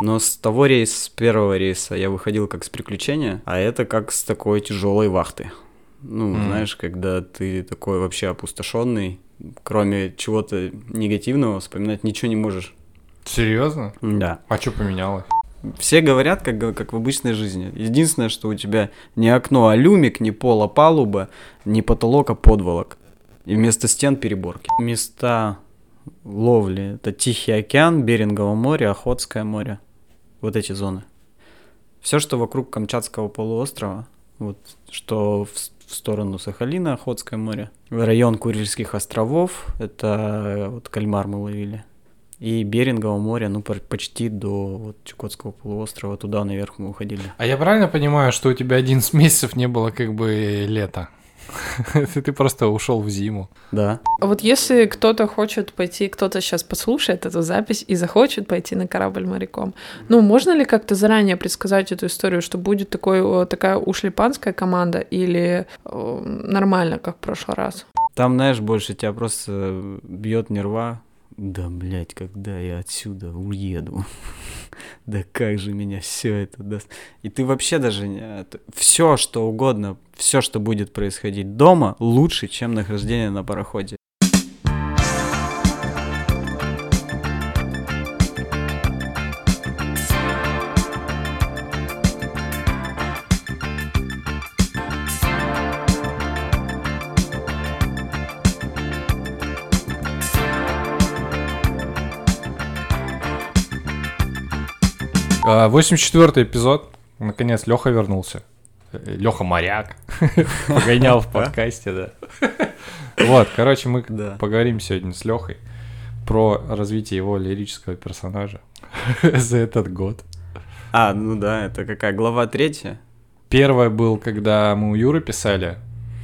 Но с того рейса, с первого рейса я выходил как с приключения, а это как с такой тяжелой вахты. Ну, mm. знаешь, когда ты такой вообще опустошенный, кроме чего-то негативного, вспоминать ничего не можешь. Серьезно? Да. А что поменялось? Все говорят, как, как в обычной жизни. Единственное, что у тебя не окно, а люмик, не пол, а палуба, не потолок, а подволок. И вместо стен переборки. Места ловли. Это Тихий океан, Берингово море, Охотское море. Вот эти зоны. Все, что вокруг Камчатского полуострова, вот, что в, в сторону Сахалина, Охотское море, район Курильских островов, это вот кальмар мы ловили. И Берингово море, ну, почти до вот, Чукотского полуострова, туда наверх мы уходили. А я правильно понимаю, что у тебя 11 месяцев не было как бы лета? Ты просто ушел в зиму. Да. Вот если кто-то хочет пойти, кто-то сейчас послушает эту запись и захочет пойти на корабль моряком, ну, можно ли как-то заранее предсказать эту историю, что будет такой, такая ушлепанская команда или нормально, как в прошлый раз? Там, знаешь, больше тебя просто бьет нерва, да, блядь, когда я отсюда уеду? да как же меня все это даст? И ты вообще даже не... Все, что угодно, все, что будет происходить дома, лучше, чем нахождение на пароходе. 84 эпизод. Наконец, Леха вернулся. Леха моряк. Погонял в подкасте, да. Вот, короче, мы поговорим сегодня с Лехой про развитие его лирического персонажа за этот год. А, ну да, это какая глава третья? Первая был, когда мы у Юры писали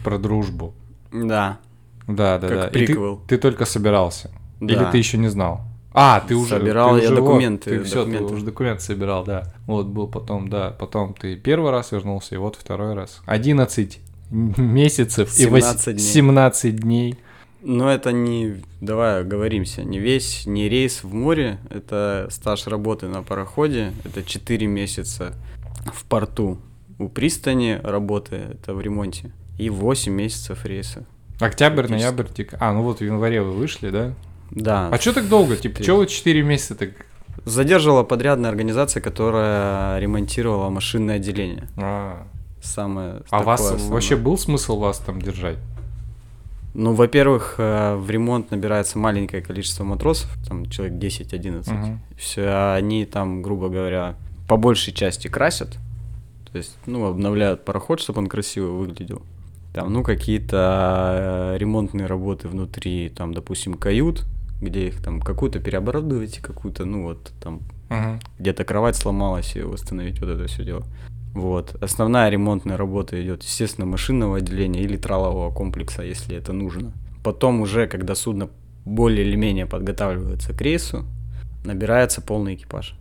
про дружбу. Да. Да, да, как да. Приквел. И ты, ты только собирался. Да. Или ты еще не знал? А, ты уже собирал ты я уже, документы. Вот, ты все, ты уже документы собирал, да. Вот был потом, да, потом ты первый раз вернулся, и вот второй раз. 11 месяцев 17 и 8, дней. 17 дней. Но это не, давай оговоримся, не весь, не рейс в море, это стаж работы на пароходе, это 4 месяца в порту у пристани работы, это в ремонте, и 8 месяцев рейса. Октябрь, ноябрь, декабрь. А, ну вот в январе вы вышли, да? Да. А что так долго? Типа, что вы 4 месяца так... Задерживала подрядная организация, которая ремонтировала машинное отделение. А, самое а вас самое... вообще был смысл вас там держать? Ну, во-первых, э, в ремонт набирается маленькое количество матросов, там человек 10-11. Угу. Все, а они там, грубо говоря, по большей части красят. То есть, ну, обновляют пароход, чтобы он красиво выглядел. Там, ну, какие-то э, ремонтные работы внутри, там, допустим, кают, где их там какую-то переоборудовать, какую-то, ну вот там uh-huh. где-то кровать сломалась и восстановить вот это все дело. Вот. Основная ремонтная работа идет, естественно, машинного отделения или тралового комплекса, если это нужно. Потом уже, когда судно более или менее подготавливается к рейсу, набирается полный экипаж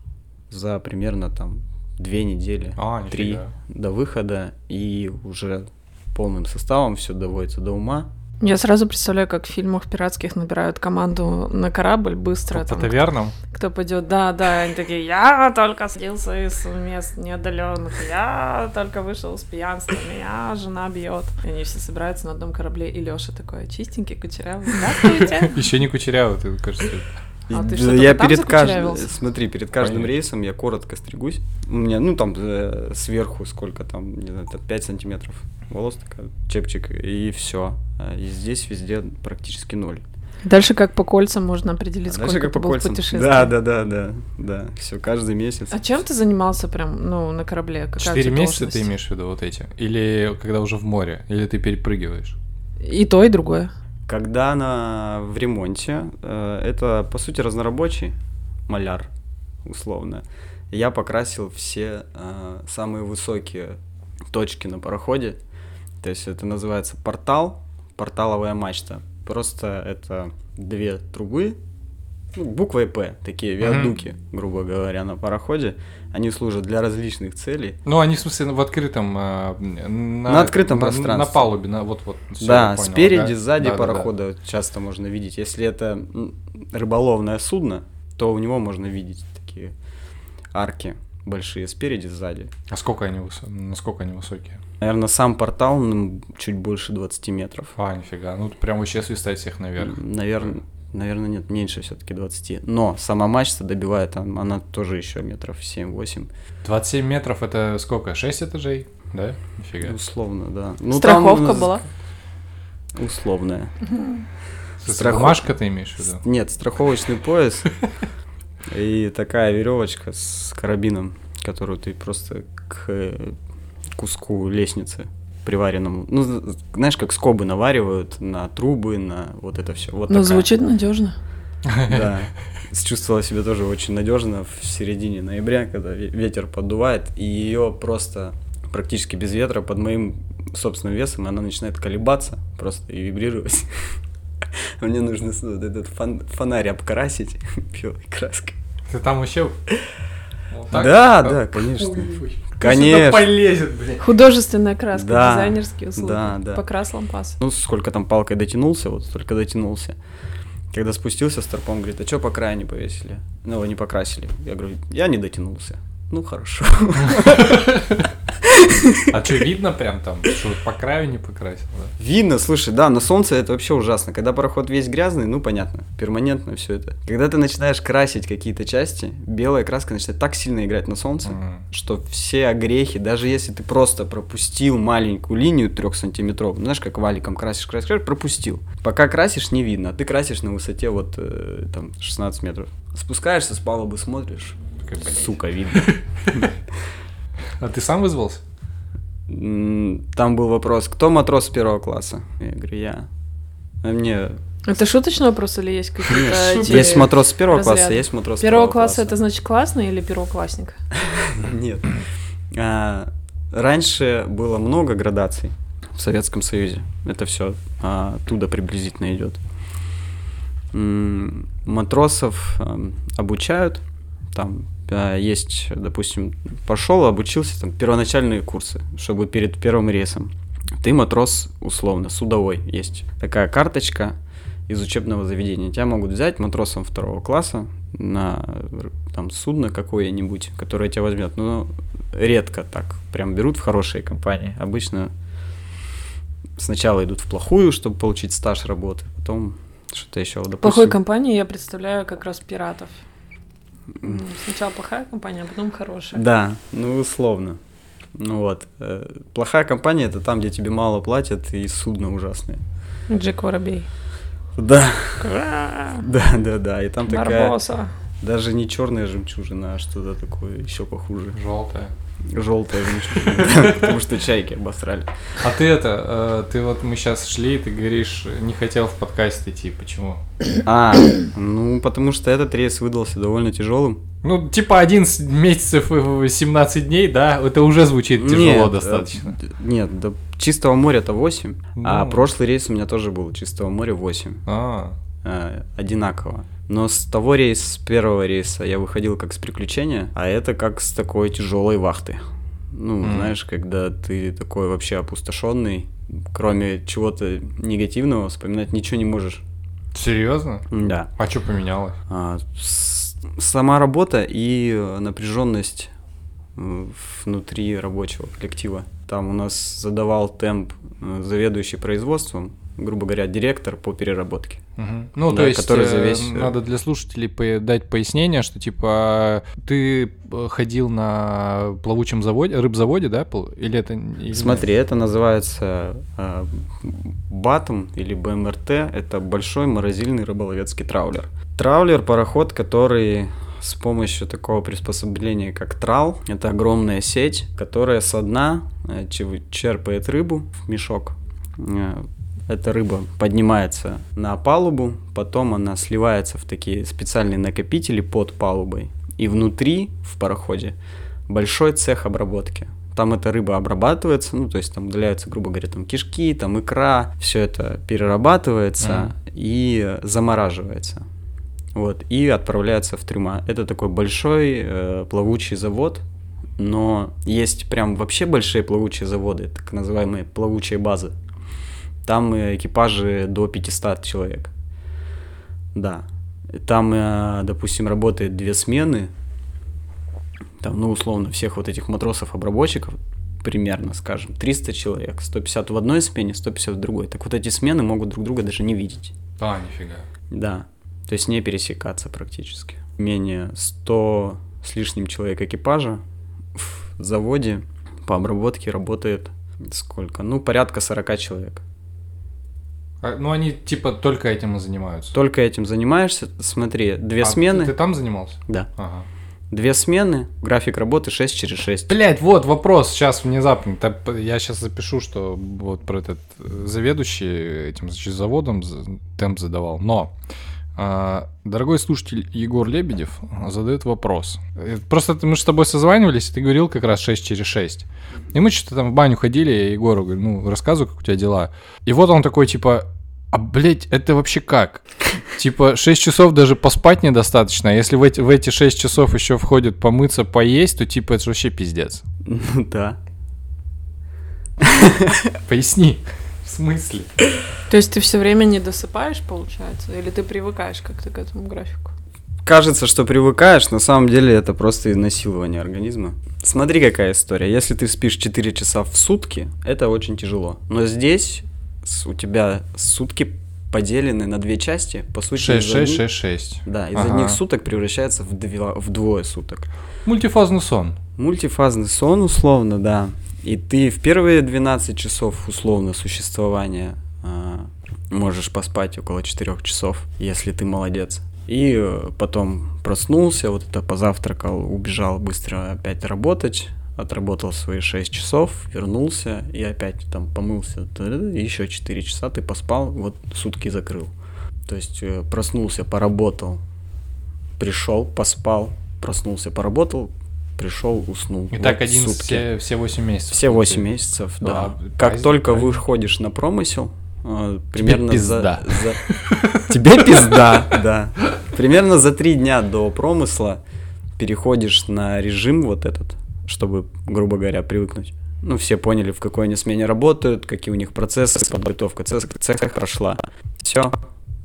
за примерно там две недели, а, три до выхода, и уже полным составом все доводится до ума, я сразу представляю, как в фильмах пиратских набирают команду на корабль быстро. По там, тавернам? Кто, кто пойдет, да, да, они такие, я только садился из мест неотдаленных, я только вышел с пьянства, меня жена бьет. И они все собираются на одном корабле, и Леша такой чистенький, кучерявый, здравствуйте. Еще не кучерявый, ты, кажется, а ты что, я перед каждым, смотри, перед каждым Понятно. рейсом я коротко стригусь. У меня, ну там э, сверху сколько там, не знаю, 5 сантиметров волос, такая, чепчик, и все. А, и здесь везде практически ноль. Дальше как по кольцам можно определить, а сколько как ты по был кольцам. в путешествии. Да, да, да, да, да. Все, каждый месяц. А чем ты занимался прям, ну, на корабле? Четыре месяца ты имеешь в виду вот эти? Или когда уже в море? Или ты перепрыгиваешь? И то, и другое. Когда она в ремонте, э, это, по сути, разнорабочий маляр, условно. Я покрасил все э, самые высокие точки на пароходе. То есть это называется портал, порталовая мачта. Просто это две трубы, ну, буквой П, такие виадуки, mm-hmm. грубо говоря, на пароходе. Они служат для различных целей. Ну, они, в смысле, в открытом... Э, на, на открытом на, пространстве. На палубе, на, вот, вот. Все, да, понял, спереди, да? сзади да, парохода да, да. часто можно видеть. Если это рыболовное судно, то у него можно видеть такие арки большие спереди, сзади. А сколько они, выс... насколько они высокие? Наверное, сам портал чуть больше 20 метров. А, нифига. Ну, прям вообще свистать всех наверх. Наверное, наверное, нет, меньше все-таки 20. Но сама мачта добивает, там, она тоже еще метров 7-8. 27 метров это сколько? 6 этажей? Да? Нифига. Условно, да. Ну, Страховка там, была? Условная. Страхов... Бумажка ты имеешь в виду? Нет, страховочный пояс и такая веревочка с карабином, которую ты просто к куску лестницы приваренному. Ну, знаешь, как скобы наваривают на трубы, на вот это все. Вот ну, звучит надежно. Да. Чувствовала себя тоже очень надежно в середине ноября, когда ветер поддувает, и ее просто практически без ветра под моим собственным весом она начинает колебаться просто и вибрировать. Мне нужно этот фонарь обкрасить белой краской. Ты там вообще... да, да, конечно. Конечно. полезет, блин. Художественная краска, да, дизайнерские услуги. Да, да. Покрас лампас. Ну, сколько там палкой дотянулся, вот столько дотянулся. Когда спустился с торпом, говорит, а что по краю не повесили? Ну, его не покрасили. Я говорю, я не дотянулся. Ну, хорошо. А что, видно прям там, что по краю не покрасил? Да? Видно, слушай, да, на солнце это вообще ужасно. Когда пароход весь грязный, ну, понятно, перманентно все это. Когда ты начинаешь красить какие-то части, белая краска начинает так сильно играть на солнце, mm. что все огрехи, даже если ты просто пропустил маленькую линию трехсантиметровую, знаешь, как валиком красишь, красишь, красишь, пропустил. Пока красишь, не видно, а ты красишь на высоте вот э, там 16 метров. Спускаешься с палубы, смотришь, сука, видно. А ты сам вызвался? Там был вопрос, кто матрос первого класса? Я говорю, я. А мне... Это шуточный вопрос или есть какие-то Есть матрос первого класса, есть матрос первого класса. это значит классный или первоклассник? Нет. А, раньше было много градаций в Советском Союзе. Это все а, оттуда приблизительно идет. Матросов обучают, там есть, допустим, пошел, обучился там первоначальные курсы, чтобы перед первым рейсом. Ты матрос условно, судовой есть. Такая карточка из учебного заведения. Тебя могут взять матросом второго класса на там судно какое-нибудь, которое тебя возьмет. Но редко так прям берут в хорошие компании. Обычно сначала идут в плохую, чтобы получить стаж работы, потом что-то еще. Допустим... Плохой компании я представляю как раз пиратов. Сначала плохая компания, а потом хорошая. Да, ну условно. Ну вот. Э, плохая компания это там, где тебе мало платят и судно ужасное. Джек Воробей. Да. Да, да, да. И там такая. Даже не черная жемчужина, а что-то такое еще похуже. Желтая желтая жемчужина, потому что чайки обосрали. А ты это, э, ты вот мы сейчас шли, ты говоришь, не хотел в подкаст идти, почему? А, ну потому что этот рейс выдался довольно тяжелым. Ну, типа 11 месяцев и 17 дней, да, это уже звучит тяжело нет, достаточно. Нет, до чистого моря это 8, ну... а прошлый рейс у меня тоже был чистого моря 8. А. Э, одинаково. Но с того рейса, с первого рейса я выходил как с приключения, а это как с такой тяжелой вахты. Ну, mm. знаешь, когда ты такой вообще опустошенный, кроме чего-то негативного, вспоминать ничего не можешь. Серьезно? Да. А что поменялось? А, с, сама работа и напряженность э, внутри рабочего коллектива. Там у нас задавал темп э, заведующий производством, грубо говоря, директор по переработке. Угу. Ну, да, то есть который за весь... Э, надо для слушателей дать пояснение, что типа ты э, ходил на плавучем заводе, рыбзаводе, да? Или это... Или Смотри, это называется э, БАТом или БМРТ. Это большой морозильный рыболовецкий траулер. Траулер – пароход, который с помощью такого приспособления, как трал. Это огромная сеть, которая со дна э, черпает рыбу в мешок, эта рыба поднимается на палубу, потом она сливается в такие специальные накопители под палубой. И внутри, в пароходе, большой цех обработки. Там эта рыба обрабатывается, ну, то есть там удаляются, грубо говоря, там кишки, там икра, все это перерабатывается mm. и замораживается. Вот, и отправляется в трюма. Это такой большой э, плавучий завод, но есть прям вообще большие плавучие заводы, так называемые плавучие базы. Там экипажи до 500 человек. Да. Там, э, допустим, работает две смены. там, ну, условно, всех вот этих матросов-обработчиков, примерно, скажем, 300 человек, 150 в одной смене, 150 в другой. Так вот эти смены могут друг друга даже не видеть. А, нифига. Да, то есть не пересекаться практически. Менее 100 с лишним человек экипажа в заводе по обработке работает сколько? Ну, порядка 40 человек. А, ну, они типа только этим и занимаются. Только этим занимаешься. Смотри, две а смены. Ты, ты там занимался? Да. Ага. Две смены, график работы 6 через 6. Блять, вот вопрос сейчас внезапно. Я сейчас запишу, что вот про этот э, заведующий этим заводом темп задавал. Но а, дорогой слушатель Егор Лебедев задает вопрос. Э, просто мы же с тобой созванивались, и ты говорил как раз 6 через 6. И мы что-то там в баню ходили, я Егору говорю, ну, рассказывай, как у тебя дела. И вот он такой, типа, а, блядь, это вообще как? Типа, 6 часов даже поспать недостаточно, а если в эти, в эти 6 часов еще входит помыться, поесть, то типа это вообще пиздец. Ну да. Поясни. В смысле? То есть ты все время не досыпаешь, получается? Или ты привыкаешь как-то к этому графику? Кажется, что привыкаешь, на самом деле это просто изнасилование организма. Смотри, какая история. Если ты спишь 4 часа в сутки, это очень тяжело. Но здесь у тебя сутки поделены на две части, по сути. 6, 6, 6, 6. Да, из ага. одних суток превращается в, две, в двое суток. Мультифазный сон. Мультифазный сон, условно, да. И ты в первые 12 часов условно существования э, можешь поспать около 4 часов, если ты молодец. И э, потом проснулся, вот это позавтракал, убежал быстро опять работать, отработал свои 6 часов, вернулся и опять там помылся, еще 4 часа ты поспал, вот сутки закрыл. То есть э, проснулся, поработал, пришел, поспал, проснулся, поработал, пришел, уснул. И вот так один сутки. все, все 8 месяцев. Все 8 месяцев, да. да. Как только правильно. выходишь на промысел, э, примерно Тебе пизда. за, за... Тебе пизда, да. Примерно за три дня до промысла переходишь на режим вот этот, чтобы, грубо говоря, привыкнуть. Ну, все поняли, в какой они смене работают, какие у них процессы, подготовка цеха, цеха прошла. Все,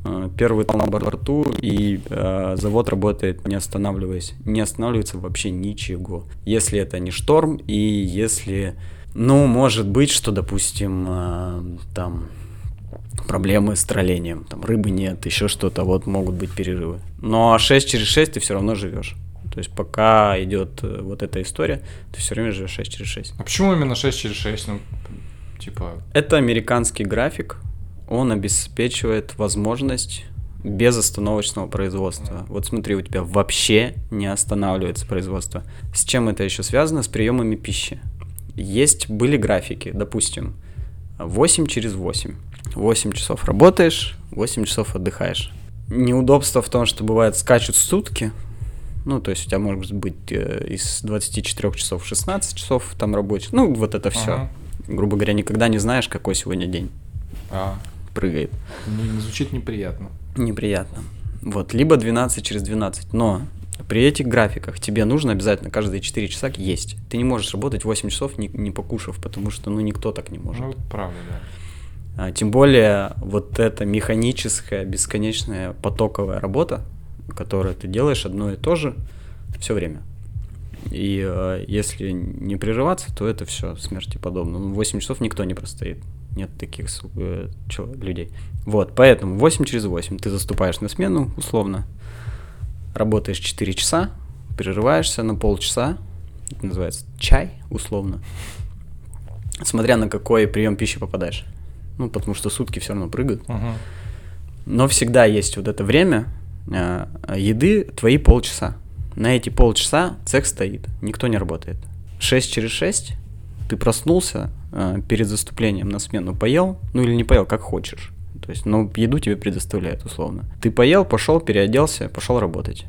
э, первый тал на борту, и э, завод работает не останавливаясь. Не останавливается вообще ничего. Если это не шторм, и если, ну, может быть, что, допустим, э, там проблемы с троллением, там рыбы нет, еще что-то, вот могут быть перерывы. Но 6 через 6 ты все равно живешь. То есть пока идет э, вот эта история, ты все время живешь 6 через 6. А почему именно 6 через 6? Ну, типа... Это американский график. Он обеспечивает возможность безостановочного производства. Вот смотри, у тебя вообще не останавливается производство. С чем это еще связано? С приемами пищи. Есть, были графики, допустим, 8 через 8. 8 часов работаешь, 8 часов отдыхаешь. Неудобство в том, что бывает скачут сутки, ну, то есть у тебя может быть э, из 24 часов 16 часов там рабочих. Ну, вот это все. Ага. Грубо говоря, никогда не знаешь, какой сегодня день. А. Прыгает. Не, звучит неприятно. Неприятно. Вот, либо 12 через 12. Но при этих графиках тебе нужно обязательно каждые 4 часа есть. Ты не можешь работать 8 часов, не, не покушав, потому что, ну, никто так не может. Ну, правда, да. А, тем более, вот эта механическая, бесконечная потоковая работа, которое ты делаешь одно и то же все время. И э, если не прерываться, то это все смерти подобно. Ну, 8 часов никто не простоит. Нет таких э, людей. Вот, поэтому 8 через 8 ты заступаешь на смену, условно, работаешь 4 часа, прерываешься на полчаса, это называется чай, условно, смотря на какой прием пищи попадаешь. Ну, потому что сутки все равно прыгают. Uh-huh. Но всегда есть вот это время, еды твои полчаса. На эти полчаса цех стоит, никто не работает. 6 через 6 ты проснулся э, перед заступлением на смену, поел, ну или не поел, как хочешь. То есть, ну, еду тебе предоставляют, условно. Ты поел, пошел, переоделся, пошел работать.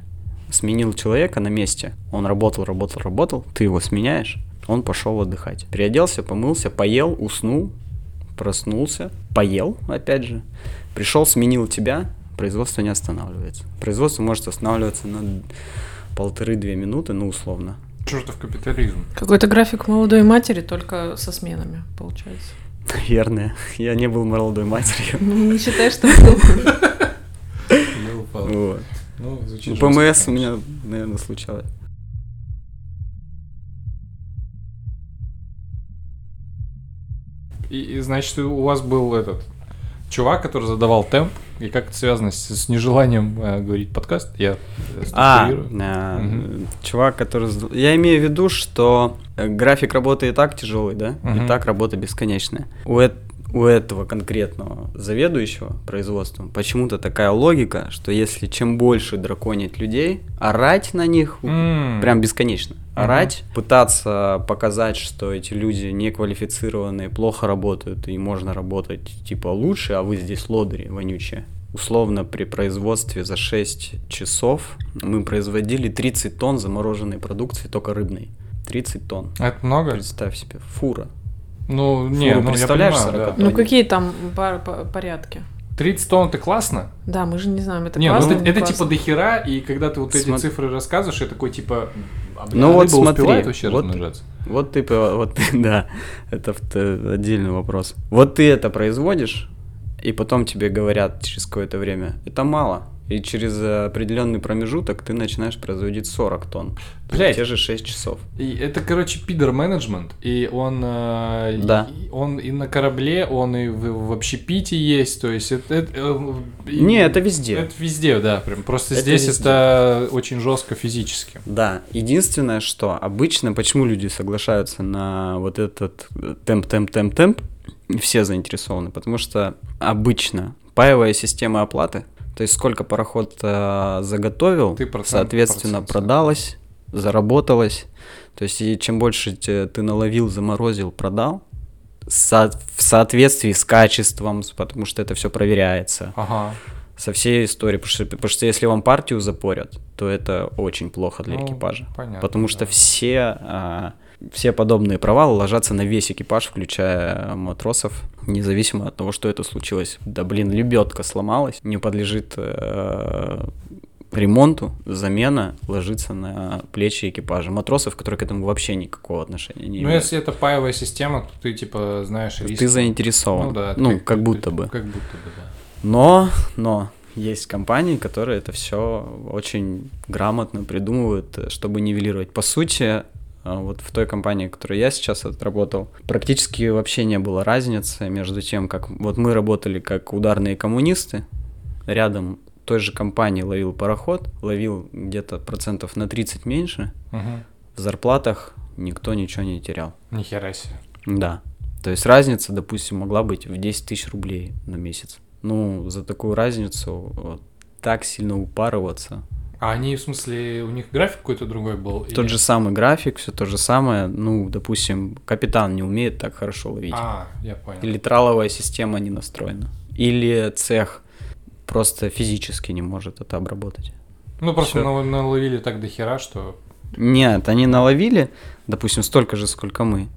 Сменил человека на месте. Он работал, работал, работал, ты его сменяешь, он пошел отдыхать. Переоделся, помылся, поел, уснул, проснулся, поел, опять же, пришел, сменил тебя, производство не останавливается. Производство может останавливаться на полторы-две минуты, ну, условно. Чертов капитализм. Какой-то график молодой матери, только со сменами, получается. Наверное. Я не был молодой матерью. Ну, не считаешь, что был. Я упал. Вот. Ну, звучит ПМС у меня, наверное, случалось. И, и значит, у вас был этот чувак, который задавал темп, и как это связано с, с нежеланием э, говорить подкаст, я А, э, угу. чувак, который... Я имею в виду, что э, график работы и так тяжелый, да? Угу. И так работа бесконечная. У, у этого конкретного заведующего производством почему-то такая логика, что если чем больше драконить людей, орать на них mm. прям бесконечно. Орать, uh-huh. пытаться показать, что эти люди неквалифицированные, плохо работают, и можно работать типа лучше, а вы здесь лодыри вонючие. Условно при производстве за 6 часов мы производили 30 тонн замороженной продукции, только рыбной. 30 тонн. Это много? Представь себе, фура. Ну, не, ну, представляешь, я понимаю, да. Ну, какие там порядки? 30 тонн это классно? Да, мы же не знаем, это не, классно. Ну, это, это типа дохера, и когда ты вот эти цифры рассказываешь, я такой типа. А, ну вот смотри, вообще вот, размножаться? Вот ты, вот ты, да, это отдельный вопрос. Вот ты это производишь, и потом тебе говорят через какое-то время, это мало. И через определенный промежуток ты начинаешь производить 40 тонн. Блять. Те же 6 часов. И это, короче, пидор менеджмент. И он, э, да. и, он и на корабле, он и в, в общепите есть. То есть это... это э, Не, это везде. Это везде, да. Прям. Просто это здесь везде. это очень жестко физически. Да. Единственное, что обычно, почему люди соглашаются на вот этот темп, темп, темп, темп, все заинтересованы, потому что обычно паевая система оплаты – то есть сколько пароход э, заготовил, ты процент, соответственно, процент, продалось, заработалось. То есть и чем больше ты наловил, заморозил, продал, со в соответствии с качеством, потому что это все проверяется. Ага. Со всей историей, потому что, потому что если вам партию запорят, то это очень плохо для ну, экипажа. Понятно, потому да. что все а, все подобные провалы ложатся на весь экипаж, включая матросов, независимо от того, что это случилось. Да блин, лебедка сломалась, не подлежит э, ремонту, замена ложится на плечи экипажа. Матросов, которые к этому вообще никакого отношения не имеют. Ну, если это паевая система, то ты, типа, знаешь риски. Ты заинтересован. Ну, да. Ну, как, как будто бы. Как будто бы, да. Но, но, есть компании, которые это все очень грамотно придумывают, чтобы нивелировать. По сути, вот в той компании, в которой я сейчас отработал, практически вообще не было разницы между тем, как вот мы работали как ударные коммунисты, рядом той же компании ловил пароход, ловил где-то процентов на 30 меньше, угу. в зарплатах никто ничего не терял. Ни хера себе. Да. То есть разница, допустим, могла быть в 10 тысяч рублей на месяц. Ну, за такую разницу вот, так сильно упарываться, а они, в смысле, у них график какой-то другой был? Тот или... же самый график, все то же самое. Ну, допустим, капитан не умеет так хорошо ловить. А, я понял. Или траловая система не настроена. Или цех просто физически не может это обработать. Ну, просто Всё. наловили так до хера, что... Нет, они наловили, допустим, столько же, сколько мы.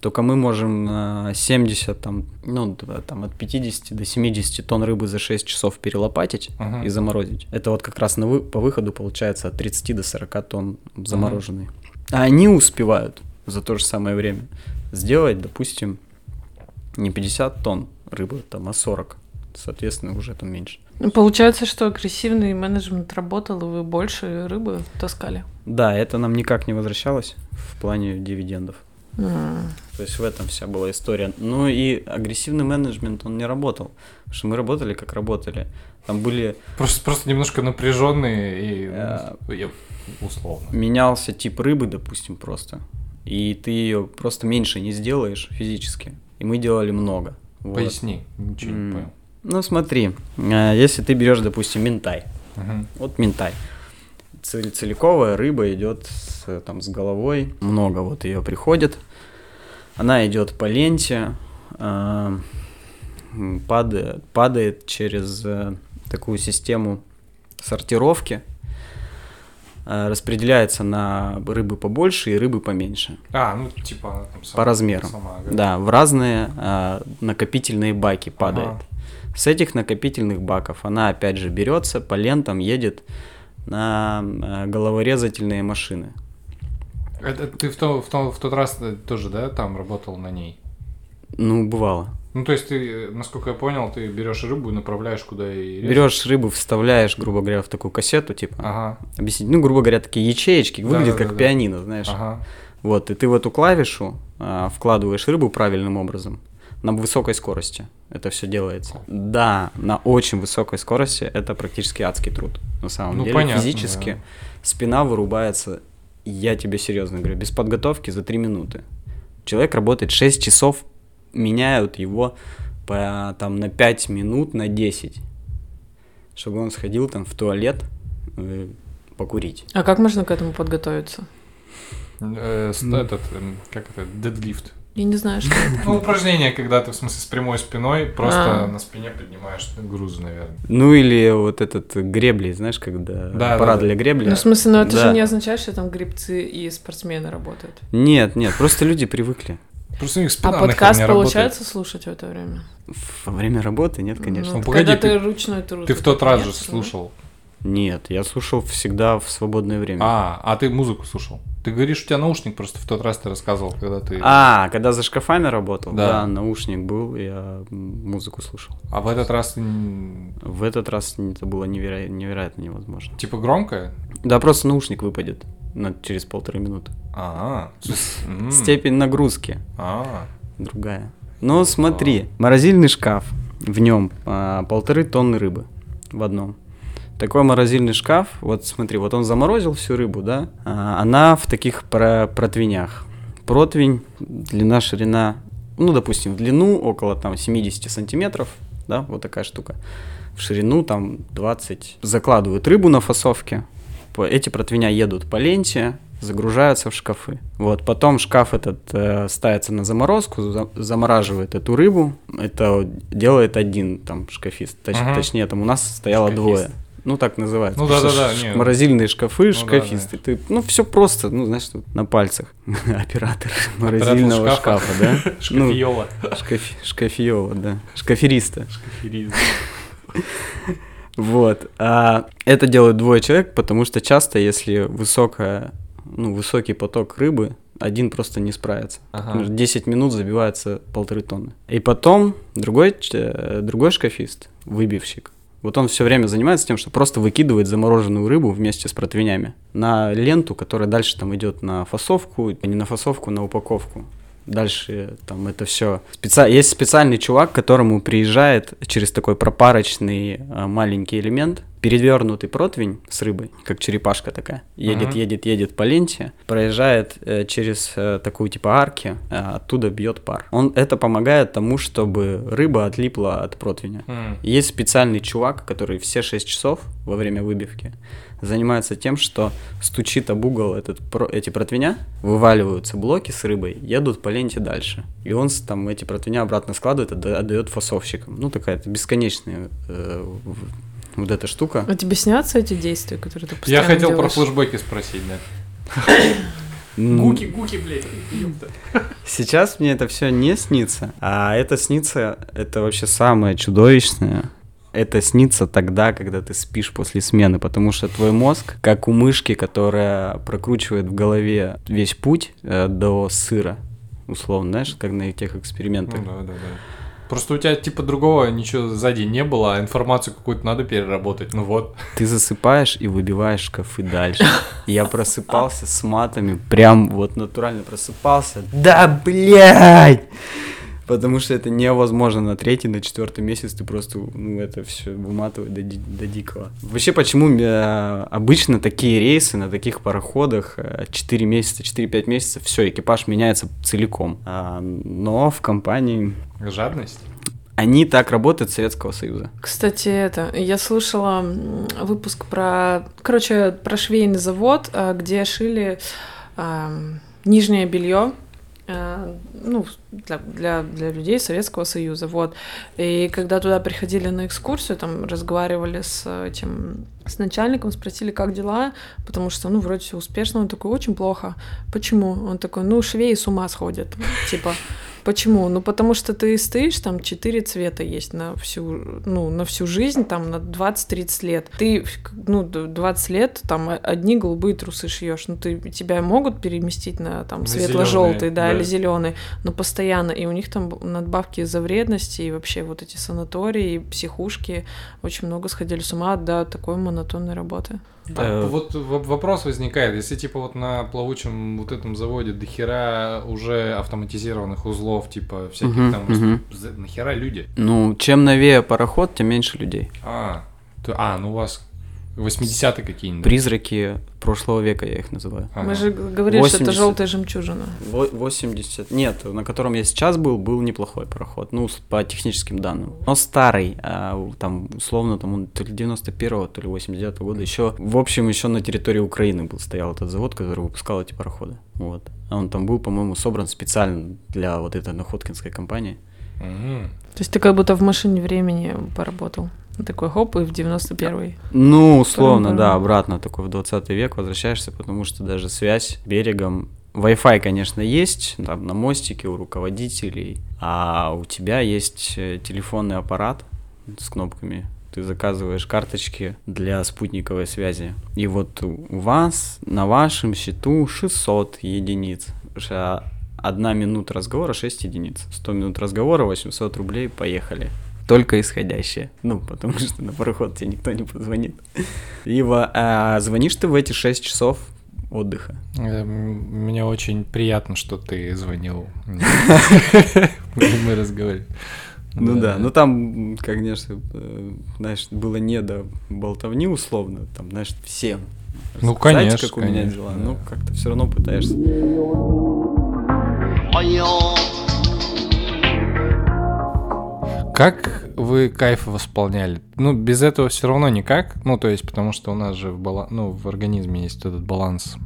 Только мы можем 70, там, ну, там от 50 до 70 тонн рыбы за 6 часов перелопатить uh-huh. и заморозить. Это вот как раз на вы, по выходу получается от 30 до 40 тонн замороженные. Uh-huh. А они успевают за то же самое время сделать, допустим, не 50 тонн рыбы, там, а 40. Соответственно, уже там меньше. Получается, что агрессивный менеджмент работал, и вы больше рыбы таскали? Да, это нам никак не возвращалось в плане дивидендов. Mm. То есть в этом вся была история. Ну и агрессивный менеджмент, он не работал. Потому что мы работали, как работали. Там были... Просто, просто немножко напряженные и uh, условно. Менялся тип рыбы, допустим, просто. И ты ее просто меньше не сделаешь физически. И мы делали много. Вот. Поясни, ничего mm. не понял. Ну смотри, э, если ты берешь, допустим, ментай. Uh-huh. Вот ментай целиковая рыба идет с, там, с головой, много вот ее приходит. Она идет по ленте, э, падает, падает через э, такую систему сортировки, э, распределяется на рыбы побольше и рыбы поменьше. А, ну типа там сама, по размерам. Сама, да, в разные э, накопительные баки падает. Ага. С этих накопительных баков она опять же берется по лентам едет на э, головорезательные машины. Это ты в, то, в, то, в тот раз тоже, да, там работал на ней? Ну, бывало. Ну, то есть ты, насколько я понял, ты берешь рыбу и направляешь куда и Берешь рыбу, вставляешь, грубо говоря, в такую кассету, типа. Ага. Объяснить. Ну, грубо говоря, такие ячеечки, выглядят да, как да, пианино, знаешь. Ага. Вот, и ты в эту клавишу а, вкладываешь рыбу правильным образом. на высокой скорости это все делается. Да, на очень высокой скорости это практически адский труд. На самом ну, деле, понятно, физически да. спина вырубается, я тебе серьезно говорю, без подготовки за 3 минуты. Человек работает 6 часов, меняют его по, там, на 5 минут, на 10, чтобы он сходил там в туалет э, покурить. А как можно к этому подготовиться? Э, этот, эм, как это, дедлифт. Я не знаю, что это. Ну, упражнение, когда ты, в смысле, с прямой спиной просто а. на спине поднимаешь грузы, наверное. Ну, или вот этот гребли, знаешь, когда да, аппарат да, для гребли. Ну, в смысле, ну это да. же не означает, что там гребцы и спортсмены работают. Нет, нет, просто люди привыкли. Просто у них спина А подкаст получается слушать в это время? Во время работы нет, конечно. Ну, ну погоди, когда ты, ты ручной труд. Ты в тот раз же слушал. Нет, я слушал всегда в свободное время. А, а ты музыку слушал? Ты говоришь, у тебя наушник просто в тот раз ты рассказывал, когда ты... А, когда за шкафами работал? Да, да наушник был, я музыку слушал. А в этот раз... В этот раз это было неверо... невероятно невозможно. Типа громкое? Да, просто наушник выпадет на... через полторы минуты. А, Степень нагрузки. А, другая. Ну, смотри, морозильный шкаф, в нем а, полторы тонны рыбы в одном такой морозильный шкаф, вот смотри, вот он заморозил всю рыбу, да, а, она в таких про противнях. Противень, длина, ширина, ну, допустим, в длину около там 70 сантиметров, да, вот такая штука. В ширину там 20. Закладывают рыбу на фасовке, эти противня едут по ленте, загружаются в шкафы. Вот, потом шкаф этот э, ставится на заморозку, за, замораживает эту рыбу. Это делает один там шкафист. Точ, ага. Точнее, там у нас стояло Шкафист. двое. Ну, так называется. Ну, да, да, да. Ш- морозильные шкафы, ну, шкафисты. Да, да. Ты, ну, все просто, ну, знаешь, на пальцах. Оператор морозильного шкафа, да? Шкафиола. Ну, шкаф, шкафиола, да. Шкафериста. Шкафериста. Вот. А это делают двое человек, потому что часто, если высокая, ну, высокий поток рыбы, один просто не справится. Ага. 10 минут забивается полторы тонны. И потом другой, э, другой шкафист, выбивщик, вот он все время занимается тем, что просто выкидывает замороженную рыбу вместе с противнями на ленту, которая дальше там идет на фасовку, а не на фасовку, на упаковку. Дальше там это все. Специ... Есть специальный чувак, которому приезжает через такой пропарочный а, маленький элемент, перевернутый противень с рыбой, как черепашка такая. Едет, uh-huh. едет, едет по ленте, проезжает э, через э, такую типа арки, э, оттуда бьет пар. Он это помогает тому, чтобы рыба отлипла от противня. Uh-huh. Есть специальный чувак, который все 6 часов во время выбивки занимается тем, что стучит об угол этот, про, эти противня, вываливаются блоки с рыбой, едут по ленте дальше. И он там эти противня обратно складывает, отдает фасовщикам. Ну, такая бесконечная э, вот эта штука. А тебе снятся эти действия, которые ты постоянно Я хотел делаешь? про флешбеки спросить, да. Гуки, гуки, блядь. Сейчас мне это все не снится, а это снится, это вообще самое чудовищное. Это снится тогда, когда ты спишь после смены, потому что твой мозг, как у мышки, которая прокручивает в голове весь путь э, до сыра, условно, знаешь, как на тех экспериментах. Ну, да, да, да Просто у тебя типа другого ничего сзади не было, а информацию какую-то надо переработать. Ну вот. Ты засыпаешь и выбиваешь шкафы дальше. Я просыпался с матами, прям вот натурально просыпался. Да, блядь! Потому что это невозможно на третий, на четвертый месяц ты просто, ну, это все выматывает до, до дикого. Вообще, почему э, обычно такие рейсы на таких пароходах 4 э, месяца, 4-5 месяцев, все, экипаж меняется целиком. А, но в компании... Жадность? Они так работают Советского Союза. Кстати, это я слушала выпуск про, короче, про швейный завод, э, где шили э, нижнее белье ну, для, для, для людей Советского Союза, вот. И когда туда приходили на экскурсию, там разговаривали с этим, с начальником, спросили, как дела, потому что, ну, вроде все успешно, он такой, очень плохо. Почему? Он такой, ну, швеи с ума сходят, типа, Почему? Ну, потому что ты стоишь, там четыре цвета есть на всю, ну, на всю жизнь, там, на 20-30 лет. Ты, ну, 20 лет, там, одни голубые трусы шьешь. Ну, ты, тебя могут переместить на, там, светло-желтый, да, да, или зеленый, но постоянно. И у них там надбавки за вредности, и вообще вот эти санатории, психушки очень много сходили с ума до такой монотонной работы. А, вот вопрос возникает, если типа вот на плавучем вот этом заводе дохера уже автоматизированных узлов, типа всяких угу, там, угу. нахера люди? Ну, чем новее пароход, тем меньше людей. А, то, а, ну у вас 80-е какие-нибудь. Призраки прошлого века, я их называю. Ага. Мы же говорили, 80... что это желтая жемчужина. 80. Нет, на котором я сейчас был, был неплохой пароход. Ну, по техническим данным. Но старый, а, там, условно, там он то ли 91-го, то ли 89-го года. Еще, в общем, еще на территории Украины был стоял этот завод, который выпускал эти пароходы. Вот. А он там был, по-моему, собран специально для вот этой находкинской компании. Угу. То есть ты как будто в машине времени поработал? Такой хоп, и в 91-й. Ну, условно, да, обратно такой в 20 век возвращаешься, потому что даже связь берегом Wi-Fi, конечно, есть, там на мостике у руководителей, а у тебя есть э, телефонный аппарат с кнопками. Ты заказываешь карточки для спутниковой связи. И вот у вас на вашем счету 600 единиц. Одна минута разговора 6 единиц. 100 минут разговора 800 рублей, поехали только исходящее. Ну, потому что на пароход тебе никто не позвонит. Ива, а звонишь ты в эти 6 часов отдыха? Э, мне очень приятно, что ты звонил. Мы разговаривали. Ну да, ну там, конечно, э, знаешь, было не до болтовни условно, там, знаешь, всем. Ну, конечно, как у меня дела, ну как-то все равно пытаешься. Как вы кайф восполняли? Ну, без этого все равно никак. Ну, то есть, потому что у нас же в, бала... ну, в организме есть этот баланс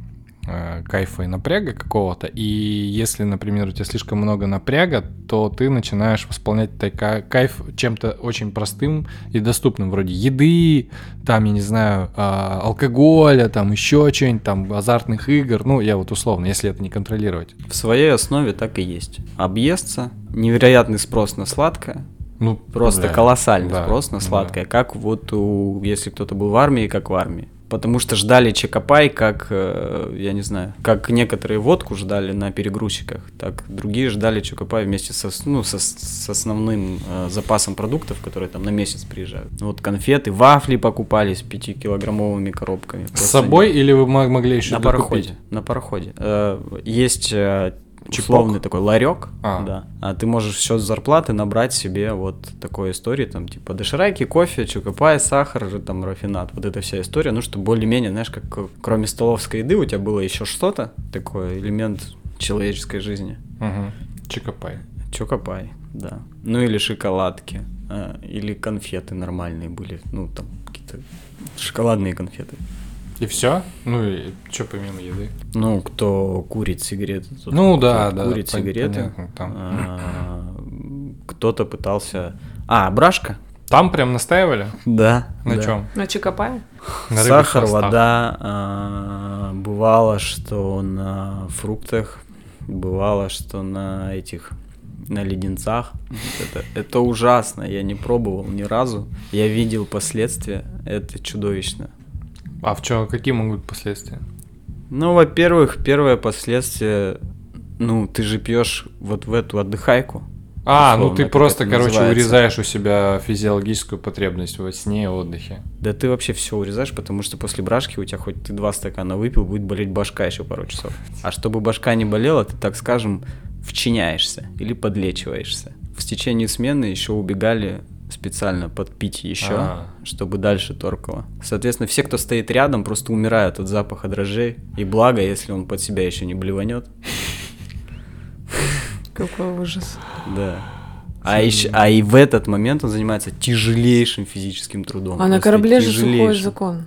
э, кайфа и напряга какого-то. И если, например, у тебя слишком много напряга, то ты начинаешь восполнять такая кайф чем-то очень простым и доступным, вроде еды, там, я не знаю, э, алкоголя, там еще чего-нибудь, там, азартных игр. Ну, я вот условно, если это не контролировать. В своей основе так и есть. Объесться, невероятный спрос на сладкое, ну, просто да. колоссальный да. спрос на сладкое, да. как вот у, если кто-то был в армии, как в армии. Потому что ждали чекопай, как, э, я не знаю, как некоторые водку ждали на перегрузчиках, так другие ждали чекопай вместе со, ну, со, с основным э, запасом продуктов, которые там на месяц приезжают. Вот конфеты, вафли покупались пятикилограммовыми коробками. С собой не... или вы могли еще На пароходе, на пароходе. Э, есть условный такой ларек, а. да. А ты можешь счет зарплаты набрать себе вот такой истории, там, типа доширайки, кофе, чукопай, сахар, там, рафинат. Вот эта вся история, ну, чтобы более-менее, знаешь, как кроме столовской еды у тебя было еще что-то, такой элемент человеческой жизни. Угу. Чукопай. Чукопай, да. Ну, или шоколадки, а, или конфеты нормальные были, ну, там, какие-то шоколадные конфеты. И все? Ну и что помимо еды? Ну, кто курит сигареты, тот ну, да, да, курит да, сигареты. Понятно, там. А, кто-то пытался. А, брашка? Там прям настаивали? Да. На да. чем? На чикопае? На Сахар, вода. А, бывало, что на фруктах, бывало, что на этих на леденцах. Это, это ужасно, я не пробовал ни разу. Я видел последствия, это чудовищно. А в чем, какие могут быть последствия? Ну, во-первых, первое последствие, ну, ты же пьешь вот в эту отдыхайку. А, условно, ну ты просто, короче, называется. урезаешь у себя физиологическую потребность во сне и отдыхе. Да ты вообще все урезаешь, потому что после брашки у тебя хоть ты два стакана выпил, будет болеть башка еще пару часов. А чтобы башка не болела, ты, так скажем, вчиняешься или подлечиваешься. В течение смены еще убегали специально подпить еще, А-а-а. чтобы дальше торкало. Соответственно, все, кто стоит рядом, просто умирают от запаха дрожжей. И благо, если он под себя еще не блеванет. Какой ужас. Да. А, еще, а и в этот момент он занимается тяжелейшим физическим трудом. А на корабле же сухой закон.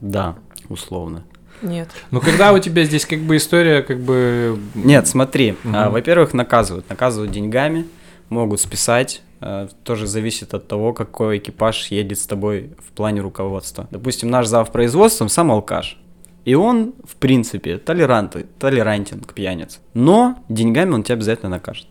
Да, условно. Нет. Ну, когда у тебя здесь как бы история, как бы... Нет, смотри. Угу. А, во-первых, наказывают. Наказывают деньгами, могут списать, Э, тоже зависит от того, какой экипаж едет с тобой в плане руководства. Допустим, наш зав производством сам алкаш. И он, в принципе, толерант, толерантен к пьянице. Но деньгами он тебя обязательно накажет.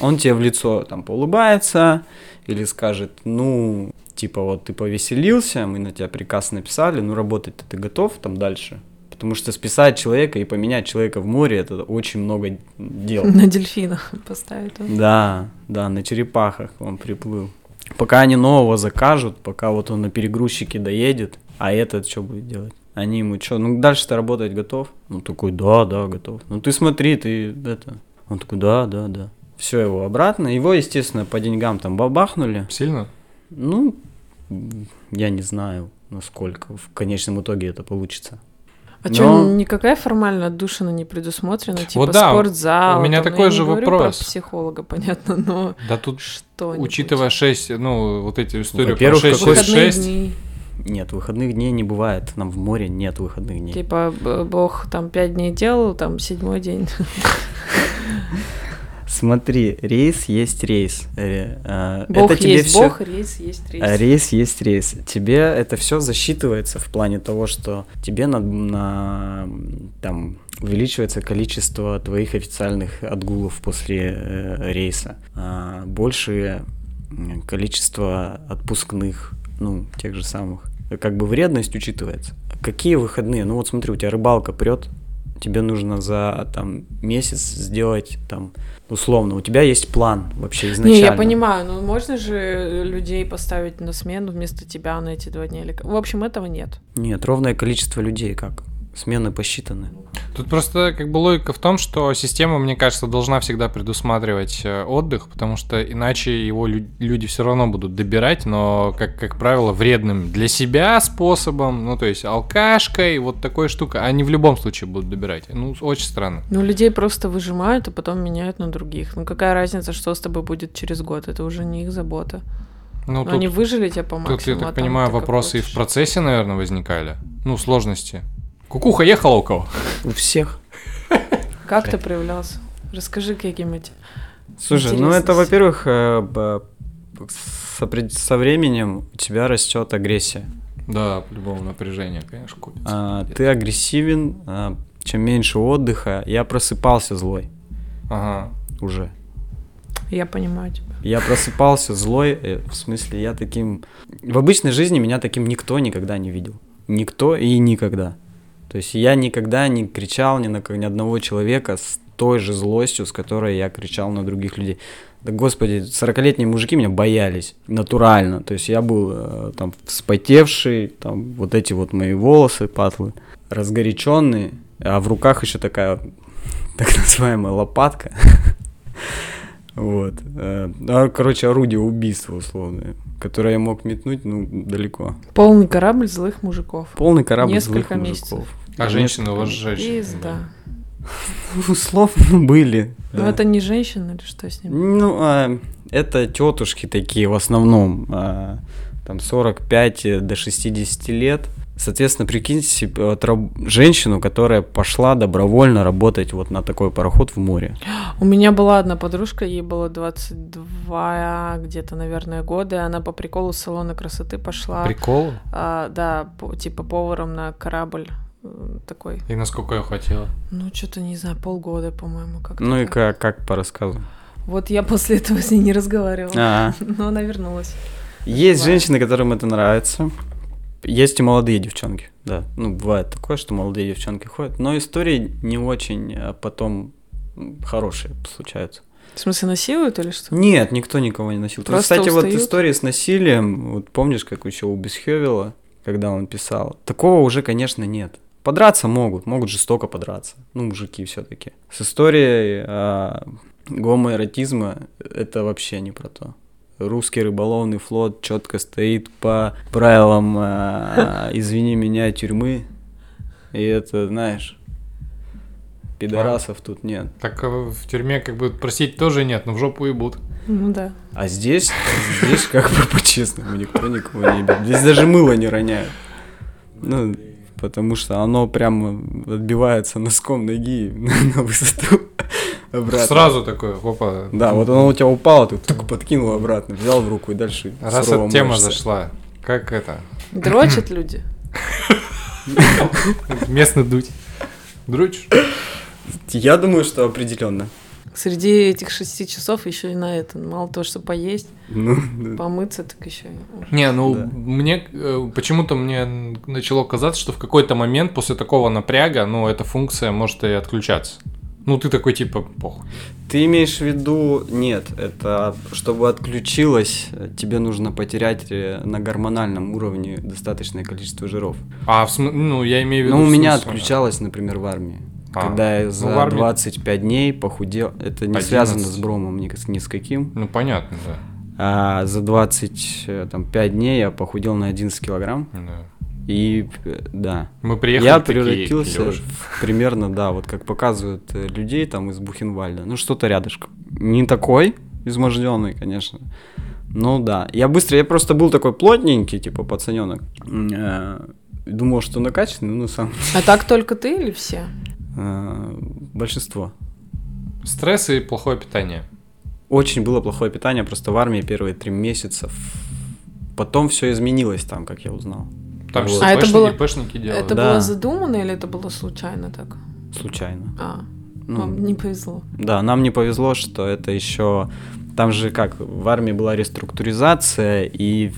Он тебе в лицо там поулыбается или скажет, ну, типа вот ты повеселился, мы на тебя приказ написали, ну работать-то ты готов там дальше. Потому что списать человека и поменять человека в море это очень много дел. На дельфинах поставить. Да, да, на черепахах он приплыл. Пока они нового закажут, пока вот он на перегрузчике доедет, а этот что будет делать? Они ему, что, ну дальше ты работать готов? Он такой, да, да, готов. Ну ты смотри, ты это. Он такой, да, да, да. Все его обратно. Его, естественно, по деньгам там бабахнули. Сильно? Ну, я не знаю, насколько в конечном итоге это получится. А Но... что, никакая формальная отдушина не предусмотрена? Типа вот да, спортзал? У меня там, такой я же не вопрос. Про психолога, понятно, но Да тут, что учитывая 6, ну, вот эти истории про 6, 6, 6, дней. Нет, выходных дней не бывает. Нам в море нет выходных дней. Типа, бог там пять дней делал, там седьмой день. Смотри, рейс есть рейс. Э, а, бог это тебе есть всё... бог, рейс есть рейс. А, рейс есть рейс. Тебе это все засчитывается в плане того, что тебе на, на там увеличивается количество твоих официальных отгулов после э, рейса, а, большее количество отпускных, ну тех же самых. Как бы вредность учитывается. Какие выходные? Ну вот смотри, у тебя рыбалка прет, тебе нужно за там месяц сделать там условно, у тебя есть план вообще изначально. Не, я понимаю, но можно же людей поставить на смену вместо тебя на эти два дня или в общем этого нет. Нет, ровное количество людей как смены посчитаны. Тут просто как бы логика в том, что система, мне кажется, должна всегда предусматривать э, отдых, потому что иначе его люди все равно будут добирать, но, как, как правило, вредным для себя способом, ну, то есть алкашкой, вот такой штукой, они в любом случае будут добирать. Ну, очень странно. Ну, людей просто выжимают, а потом меняют на других. Ну, какая разница, что с тобой будет через год? Это уже не их забота. Ну, тут, они выжили тебя по максимуму. Тут, я так а понимаю, вопросы и в процессе, наверное, возникали. Ну, сложности. Кукуха ехала у кого? У всех. Как ты проявлялся? Расскажи каким-нибудь. Слушай, ну это, во-первых, э, со временем у тебя растет агрессия. Да, по-любому напряжение, конечно, купится. А, ты агрессивен, а, чем меньше отдыха. Я просыпался злой. Ага. Уже. Я понимаю тебя. Я просыпался злой, э, в смысле, я таким... В обычной жизни меня таким никто никогда не видел. Никто и никогда. То есть я никогда не кричал ни на ни одного человека с той же злостью, с которой я кричал на других людей. Да господи, 40-летние мужики меня боялись натурально. То есть я был э, там вспотевший, там вот эти вот мои волосы патлы, разгоряченные, а в руках еще такая так называемая лопатка. Вот. Э, а, короче, орудие убийства условное, которое я мог метнуть, ну, далеко. Полный корабль злых мужиков. Полный корабль Несколько злых месяцев. мужиков. А женщины у вас женщины? Пизда. Условно были. Ну, это не женщина или что с ним? Ну, а, это тетушки такие в основном. А, там 45 до 60 лет. Соответственно, прикиньте себе вот, женщину, которая пошла добровольно работать вот на такой пароход в море. У меня была одна подружка, ей было 22 где-то, наверное, года, и она по приколу с салона красоты пошла. Прикол? А, да, по, типа поваром на корабль такой. И насколько ее хватило? Ну, что-то, не знаю, полгода, по-моему, как Ну и как, как по рассказу? Вот я после этого с ней не разговаривала, А-а. но она вернулась. Есть бывает. женщины, которым это нравится. Есть и молодые девчонки, да. Ну, бывает такое, что молодые девчонки ходят. Но истории не очень а потом хорошие случаются. В смысле, насилуют или что? Нет, никто никого не насилует. Просто Кстати, устают? вот истории с насилием, вот помнишь, как еще у Бесхевела, когда он писал, такого уже, конечно, нет. Подраться могут, могут жестоко подраться. Ну, мужики все-таки. С историей э, гомоэротизма это вообще не про то. Русский рыболовный флот четко стоит по правилам, э, извини меня, тюрьмы. И это, знаешь, пидорасов а, тут нет. Так в тюрьме как бы просить тоже нет, но в жопу и будут. Ну да. А здесь, здесь как бы по-честному никто никого не бьет. Здесь даже мыло не роняют. Ну, потому что оно прямо отбивается носком ноги на высоту обратно. Сразу такое, опа. Да, вот оно у тебя упало, ты только подкинул обратно, взял в руку и дальше Раз эта тема зашла, как это? Дрочат люди. Местный дуть. Дрочишь? Я думаю, что определенно. Среди этих шести часов еще и на это. Мало того, что поесть, ну, да. помыться, так еще и... Не, ну, да. мне э, почему-то мне начало казаться, что в какой-то момент после такого напряга, ну, эта функция может и отключаться. Ну, ты такой, типа, похуй. Ты имеешь в виду, нет, это чтобы отключилось, тебе нужно потерять э, на гормональном уровне достаточное количество жиров. А, в см... ну, я имею в виду... Ну, у меня отключалось, например, в армии. А, когда я ну, за ну, армии... 25 дней похудел, это не 11. связано с бромом ни, ни с каким. Ну, понятно, да. А за 25 дней я похудел на 11 килограмм. Да. И да. Мы приехали Я превратился в, примерно, да, вот как показывают э, людей там из Бухенвальда. Ну, что-то рядышком. Не такой изможденный, конечно. Ну да. Я быстро, я просто был такой плотненький, типа пацаненок. Э, думал, что накачанный, ну сам. А так только ты или все? Э, большинство. Стресс и плохое питание. Очень было плохое питание, просто в армии первые три месяца. Потом все изменилось там, как я узнал. Там вот. а это было, пэшники делают. Это да. было задумано или это было случайно так? Случайно. А, ну, вам не повезло. Да, нам не повезло, что это еще... Там же как, в армии была реструктуризация, и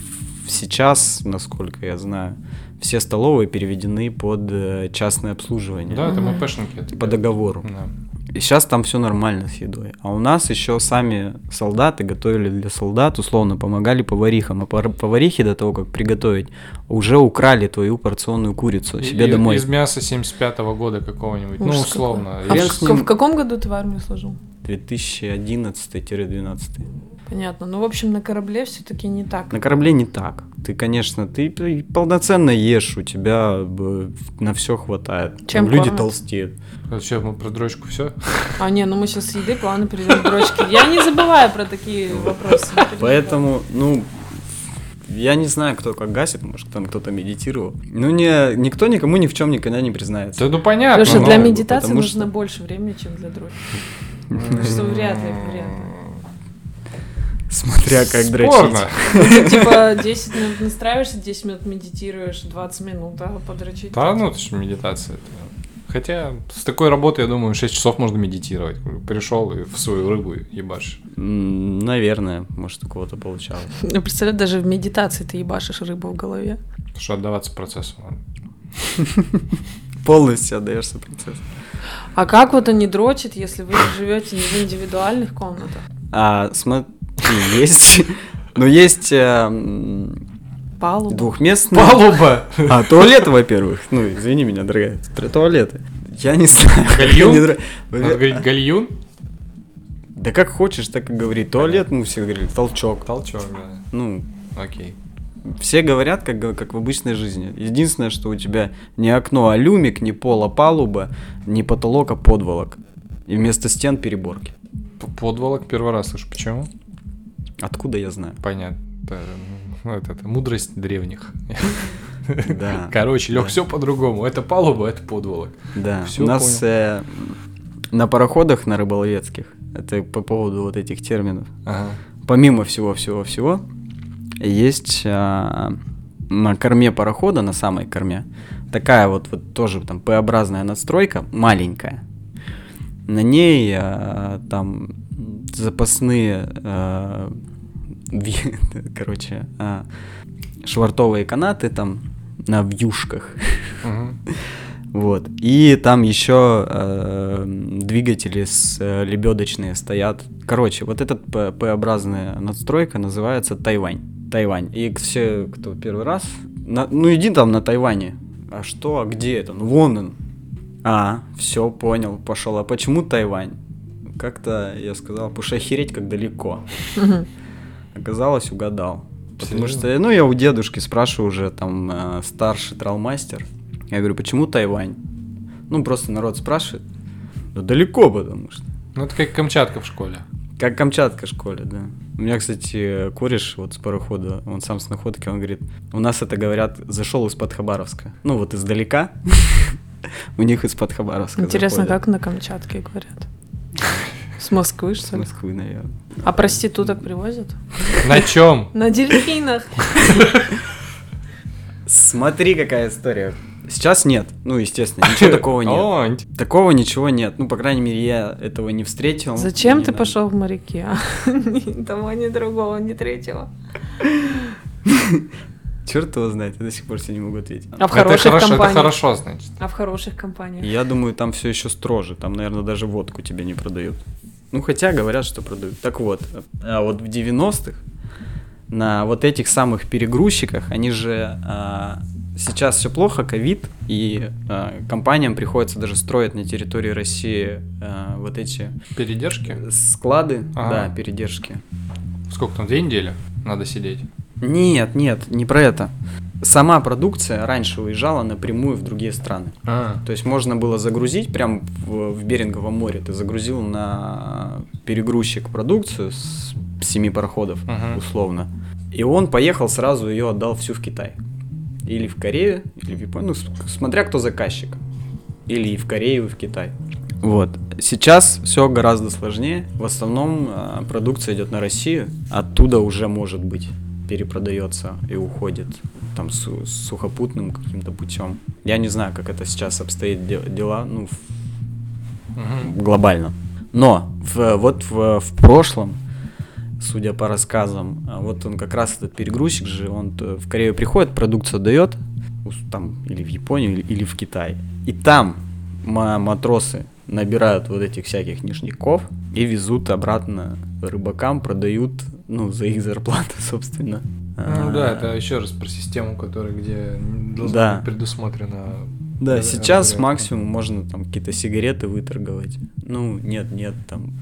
сейчас, насколько я знаю, все столовые переведены под э, частное обслуживание. Да, это мы пэшники. По договору. Да. И сейчас там все нормально с едой. А у нас еще сами солдаты готовили для солдат, условно помогали поварихам. А поварихи до того, как приготовить, уже украли твою порционную курицу и, себе домой. Из мяса 75-го года какого-нибудь, ну, Ужас ну условно. А в, ним... в каком году ты в армии служил? 2011-12. Понятно. Ну, в общем, на корабле все-таки не так. На корабле не так. Ты, конечно, ты полноценно ешь, у тебя на все хватает. Чем Люди кормят? толстеют. А что, мы про дрочку все? А, не, ну мы сейчас с еды плавно перейдем к дрочке. Я не забываю про такие вопросы. Поэтому, ну, я не знаю, кто как гасит, может, там кто-то медитировал. Ну, не, никто никому ни в чем никогда не признается. Да, ну понятно. Потому что для медитации нужно больше времени, чем для дрочки. Что вряд ли, вряд ли. Смотря как Спорно. дрочить. типа 10 минут настраиваешься, 10 минут медитируешь, 20 минут, а подрочить. Да, ну это же медитация. Хотя с такой работой, я думаю, 6 часов можно медитировать. Пришел и в свою рыбу ебашь. Наверное, может, у кого-то получалось. Ну, представляю, даже в медитации ты ебашишь рыбу в голове. Потому что отдаваться процессу. Полностью отдаешься процессу. А как вот они дрочат, если вы живете не в индивидуальных комнатах? А, смотри, есть. Ну, есть э, Палуба. двухместные. Палуба! А, туалеты, во-первых. Ну, извини меня, дорогая. Туалеты. Я не знаю. Гальюн? Надо говорить гальюн? Да как хочешь, так и говори. Туалет, ну, все говорили, толчок. Толчок, да. Ну, окей. Все говорят, как, как в обычной жизни. Единственное, что у тебя не окно, а люмик, не пол, а палуба, не потолок, а подволок. И вместо стен переборки. Подволок первый раз слышу. Почему? Откуда я знаю? Понятно. Ну, это, мудрость древних. Да. Короче, Лех, да. все по-другому. Это палуба, это подволок. Да. Все У нас э, на пароходах, на рыболовецких, это по поводу вот этих терминов. Ага. Помимо всего-всего-всего, есть а, на корме парохода, на самой корме, такая вот, вот тоже там П-образная надстройка, маленькая. На ней а, там запасные, э, короче, э, швартовые канаты там на вьюшках. Вот. И там еще э, двигатели с э, лебедочные стоят. Короче, вот эта П-образная надстройка называется Тайвань. Тайвань. И все, кто первый раз, на, ну иди там на Тайване. А что, а где это? Ну вон он. А, все, понял, пошел. А почему Тайвань? как-то я сказал, потому что охереть как далеко. Оказалось, угадал. Потому что, ну, я у дедушки спрашиваю уже, там, э, старший тралмастер. Я говорю, почему Тайвань? Ну, просто народ спрашивает. Да далеко, потому что. Ну, это как Камчатка в школе. Как Камчатка в школе, да. У меня, кстати, кореш вот с парохода, он сам с находки, он говорит, у нас это говорят, зашел из-под Хабаровска. Ну, вот издалека. У них из-под Хабаровска. Интересно, как на Камчатке говорят? С Москвы, что ли? С Москвы, наверное. А проституток привозят? На чем? На дельфинах. Смотри, какая история. Сейчас нет. Ну, естественно, ничего такого нет. Такого ничего нет. Ну, по крайней мере, я этого не встретил. Зачем ты пошел в моряки? Ни того, ни другого, ни третьего. Черт его знает, я до сих пор себе не могу ответить. А в хороших это хорошо, компаниях? Это хорошо, значит. А в хороших компаниях? Я думаю, там все еще строже. Там, наверное, даже водку тебе не продают. Ну, хотя говорят, что продают. Так вот, а вот в 90-х на вот этих самых перегрузчиках, они же а, сейчас все плохо, ковид, и а, компаниям приходится даже строить на территории России а, вот эти Передержки? склады, Ага. да, передержки. Сколько там, две недели надо сидеть? Нет, нет, не про это. Сама продукция раньше уезжала напрямую в другие страны. А, То есть можно было загрузить прям в, в Беринговом море. Ты загрузил на перегрузчик продукцию с семи пароходов, Мгм. условно. И он поехал сразу ее отдал всю в Китай. Или в Корею, или в Японию, ну, смотря кто заказчик. Или и в Корею, и в Китай. Вот. Сейчас все гораздо сложнее. В основном а, продукция идет на Россию. Оттуда уже, может быть, перепродается и уходит там су- сухопутным каким-то путем. Я не знаю, как это сейчас обстоит де- дела, ну, в- мгм. глобально. Но в, вот в, в прошлом, судя по рассказам, а, вот он как раз этот перегрузчик же, он в Корею приходит, продукцию дает, там или в Японию, или, или в Китай. И там ма- матросы набирают вот этих всяких ништяков и везут обратно рыбакам, продают, ну, за их зарплату, собственно. Ну А, да, это еще раз про систему, которая где должна Да. быть предусмотрена. Да, сейчас максимум можно там какие-то сигареты выторговать. Ну, нет, нет, там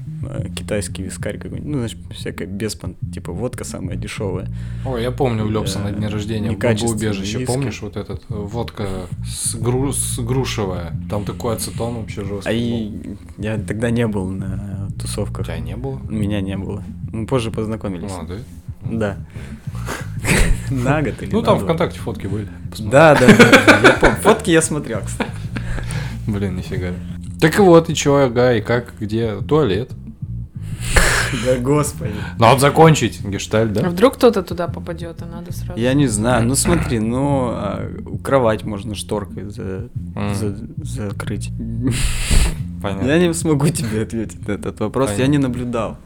китайский вискарь какой-нибудь. Ну, значит, всякая беспон, типа водка самая дешевая. Ой, я помню у Лепса Да, на дне рождения бомбоубежище. виски. Помнишь вот этот? э, Водка с, гру- с грушевая. Там такой ацетон вообще жесткий. А и я тогда не был на тусовках. тебя не было? Меня не было. Мы позже познакомились. А, да? Да. На год или Ну там. ВКонтакте фотки были. Да, да, да. Фотки я смотрел, кстати. Блин, нифига. Так и вот, и чё, ага, и как, где? Туалет. Да господи. Надо закончить гештальт, А да? вдруг кто-то туда попадет, и надо сразу. Я не знаю. Ну смотри, ну а, кровать можно шторкой за- закрыть. Понятно. Я не смогу тебе ответить на этот вопрос. Я Понятно. не наблюдал.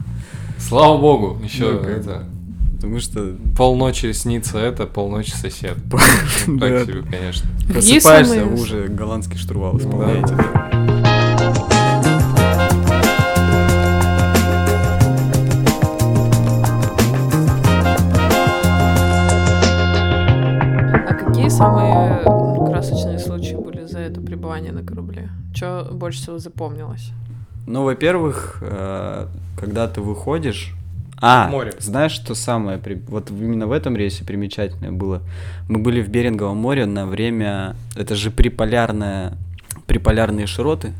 Слава богу, еще Ну, это... Потому что Полночи снится это, полночи сосед. Так себе, конечно. Просыпаешься, самые- вы уже голландский штурвал исполняете. Это пребывание на корабле? Что больше всего запомнилось? Ну, во-первых, э, когда ты выходишь... А, Море. знаешь, что самое, вот именно в этом рейсе примечательное было? Мы были в Беринговом море на время, это же приполярная, приполярные широты,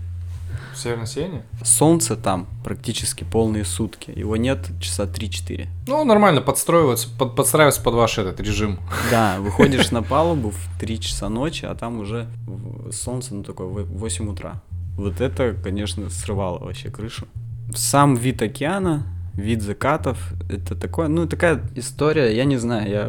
Северное сияние? солнце там практически полные сутки, его нет часа 3-4. Ну, нормально, подстраиваться, под, подстраиваться под ваш этот режим. Да, выходишь на палубу в 3 часа ночи, а там уже в- солнце, ну, такое, в 8 утра. Вот это, конечно, срывало вообще крышу. Сам вид океана, вид закатов, это такое, ну, такая история, я не знаю, я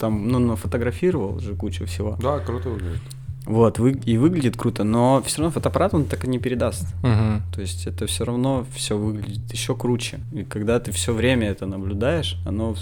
там, ну, нафотографировал же кучу всего. Да, круто выглядит. Вот, вы, и выглядит круто, но все равно фотоаппарат он так и не передаст. Угу. То есть это все равно все выглядит еще круче. И когда ты все время это наблюдаешь, оно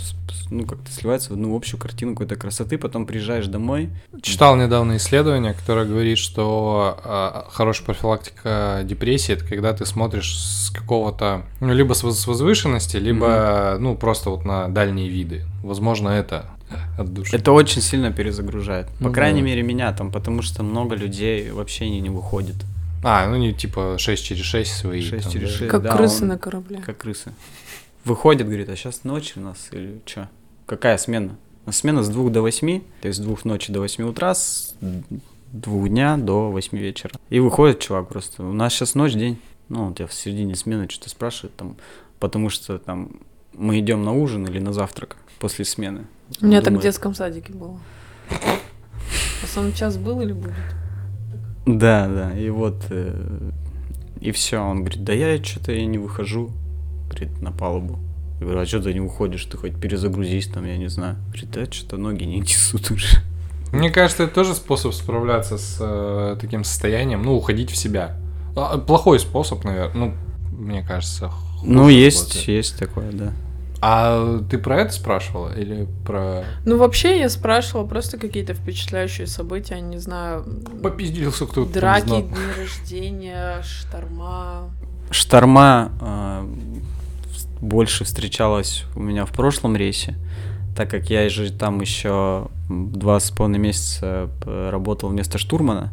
ну как-то сливается в одну общую картину какой-то красоты, потом приезжаешь домой. Читал недавно исследование, которое говорит, что а, хорошая профилактика депрессии это когда ты смотришь с какого-то, ну, либо с, воз- с возвышенности, либо, ну, просто вот на дальние виды. Возможно, это от души. Это очень сильно перезагружает. По Ну крайней да. мере меня там, потому что много людей вообще не, не выходит. А, ну не типа 6 через 6 свои. 6 там, через да. 6. Как да, крысы он- на корабле. Как крысы. Выходит, говорит, а сейчас ночь у нас или что? Какая смена? Нас смена с двух до восьми, то есть с двух ночи до восьми утра, с двух дня до восьми вечера. И выходит чувак просто, у нас сейчас ночь, день. Ну, он тебя в середине смены что-то спрашивает там, потому что там мы идем на ужин или на завтрак после смены. У меня так в детском садике было. Основной час был или будет? Да, да, и вот, э, и все, он говорит, да я что-то я не выхожу, говорит, на палубу. Я говорю, а что ты не уходишь, ты хоть перезагрузись там, я не знаю. Говорит, да что-то ноги не несут уже. Мне кажется, это тоже способ справляться с э, таким состоянием, ну, уходить в себя. А, Плохой способ, наверное, ну, мне кажется. хуже Ну, есть, работает. есть такое, да. А ты про это спрашивала или про... Ну, вообще я спрашивала просто какие-то впечатляющие события, не знаю... Попиздился кто-то. Драки, дни рождения, шторма. Шторма э, больше встречалась у меня в прошлом рейсе, так как я же там еще два с половиной месяца э, работал вместо штурмана,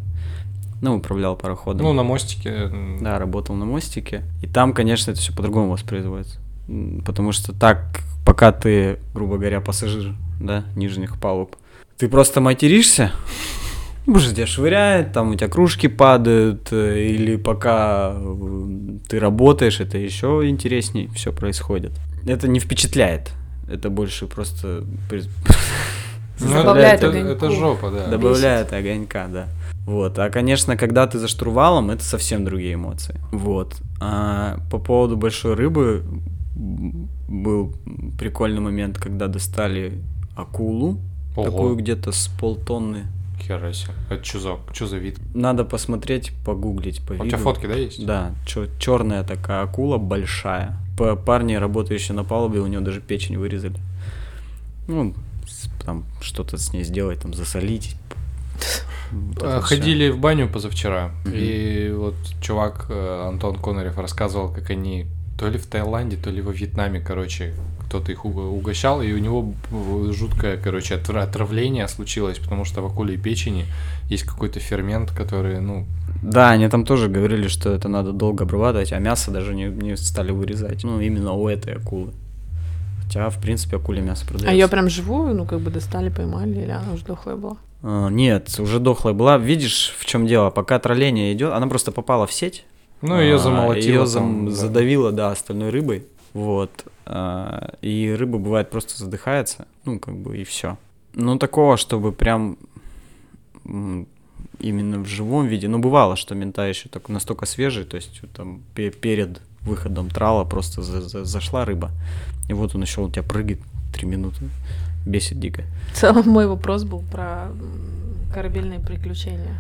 ну, управлял пароходом. Ну, на мостике. Да, работал на мостике. И там, конечно, это все по-другому воспроизводится. Потому что так, пока ты, грубо говоря, пассажир, да, нижних палуб, ты просто материшься, может, тебя швыряет, там у тебя кружки падают, э, или пока э, ты работаешь, это еще интереснее все происходит. Это не впечатляет, это больше просто... Ну, добавляет это, это жопа, да. Добавляет огонька, да. Вот. А, конечно, когда ты за штурвалом, это совсем другие эмоции. Вот. А по поводу большой рыбы был прикольный момент, когда достали акулу, Ого. такую где-то с полтонны. Хера себе. Это что за, что за вид? Надо посмотреть, погуглить по виду. У тебя фотки, да, есть? Да, черная такая акула, большая. По парни, работающие на палубе, у нее даже печень вырезали. Ну, там что-то с ней сделать, там засолить, вот Ходили все. в баню позавчера, mm-hmm. и вот чувак э, Антон Конорев рассказывал, как они то ли в Таиланде, то ли во Вьетнаме, короче, кто-то их угощал, и у него жуткое, короче, отравление случилось, потому что в акуле печени есть какой-то фермент, который, ну... Да, они там тоже говорили, что это надо долго обрабатывать, а мясо даже не, не стали вырезать. Ну, именно у этой акулы. Хотя, в принципе, акуле мясо продается. А ее прям живую, ну, как бы достали, поймали, или она уже дохлая была? А, нет, уже дохлая была. Видишь, в чем дело? Пока тролление идет, она просто попала в сеть. Ну, ее а, замолотило. Ее зам... да. задавило, да, остальной рыбой. Вот. А, и рыба бывает просто задыхается. Ну, как бы, и все. Ну, такого, чтобы прям именно в живом виде. Ну, бывало, что мента еще так настолько свежий, то есть там перед выходом трала просто за за зашла рыба. И вот он еще у тебя прыгает три минуты. Бесит дико. В целом мой вопрос был про корабельные приключения.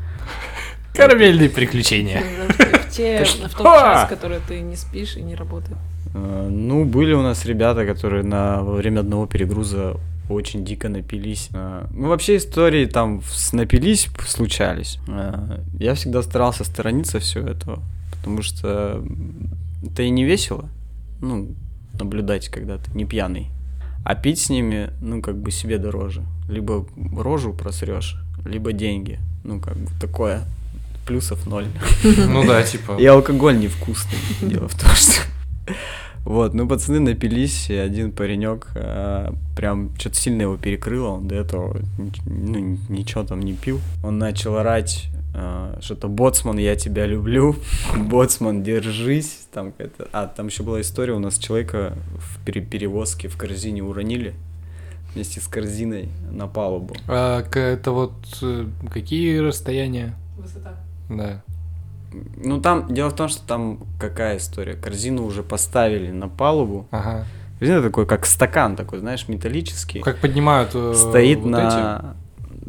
Корабельные приключения. В, те, в тот час, который ты не спишь и не работаешь. А, ну, были у нас ребята, которые на, во время одного перегруза очень дико напились. А, ну, вообще истории там напились, случались. А, я всегда старался сторониться всего этого, потому что это и не весело. Ну, наблюдать, когда ты не пьяный. А пить с ними, ну, как бы себе дороже. Либо рожу просрешь, либо деньги. Ну, как бы такое. Плюсов ноль. Ну да, типа. И алкоголь невкусный. Дело в том, что... Вот, ну пацаны напились, и один паренек а, прям что-то сильно его перекрыло, он до этого ну, ничего там не пил. Он начал орать а, что-то «Боцман, я тебя люблю», «Боцман, держись», там это, а там еще была история, у нас человека в пере перевозке в корзине уронили вместе с корзиной на палубу. А это вот э, какие расстояния? Высота. Да. Ну там, дело в том, что там какая история, корзину уже поставили на палубу, ага. Корзина такой, как стакан такой, знаешь, металлический. Как поднимают э, Стоит вот на...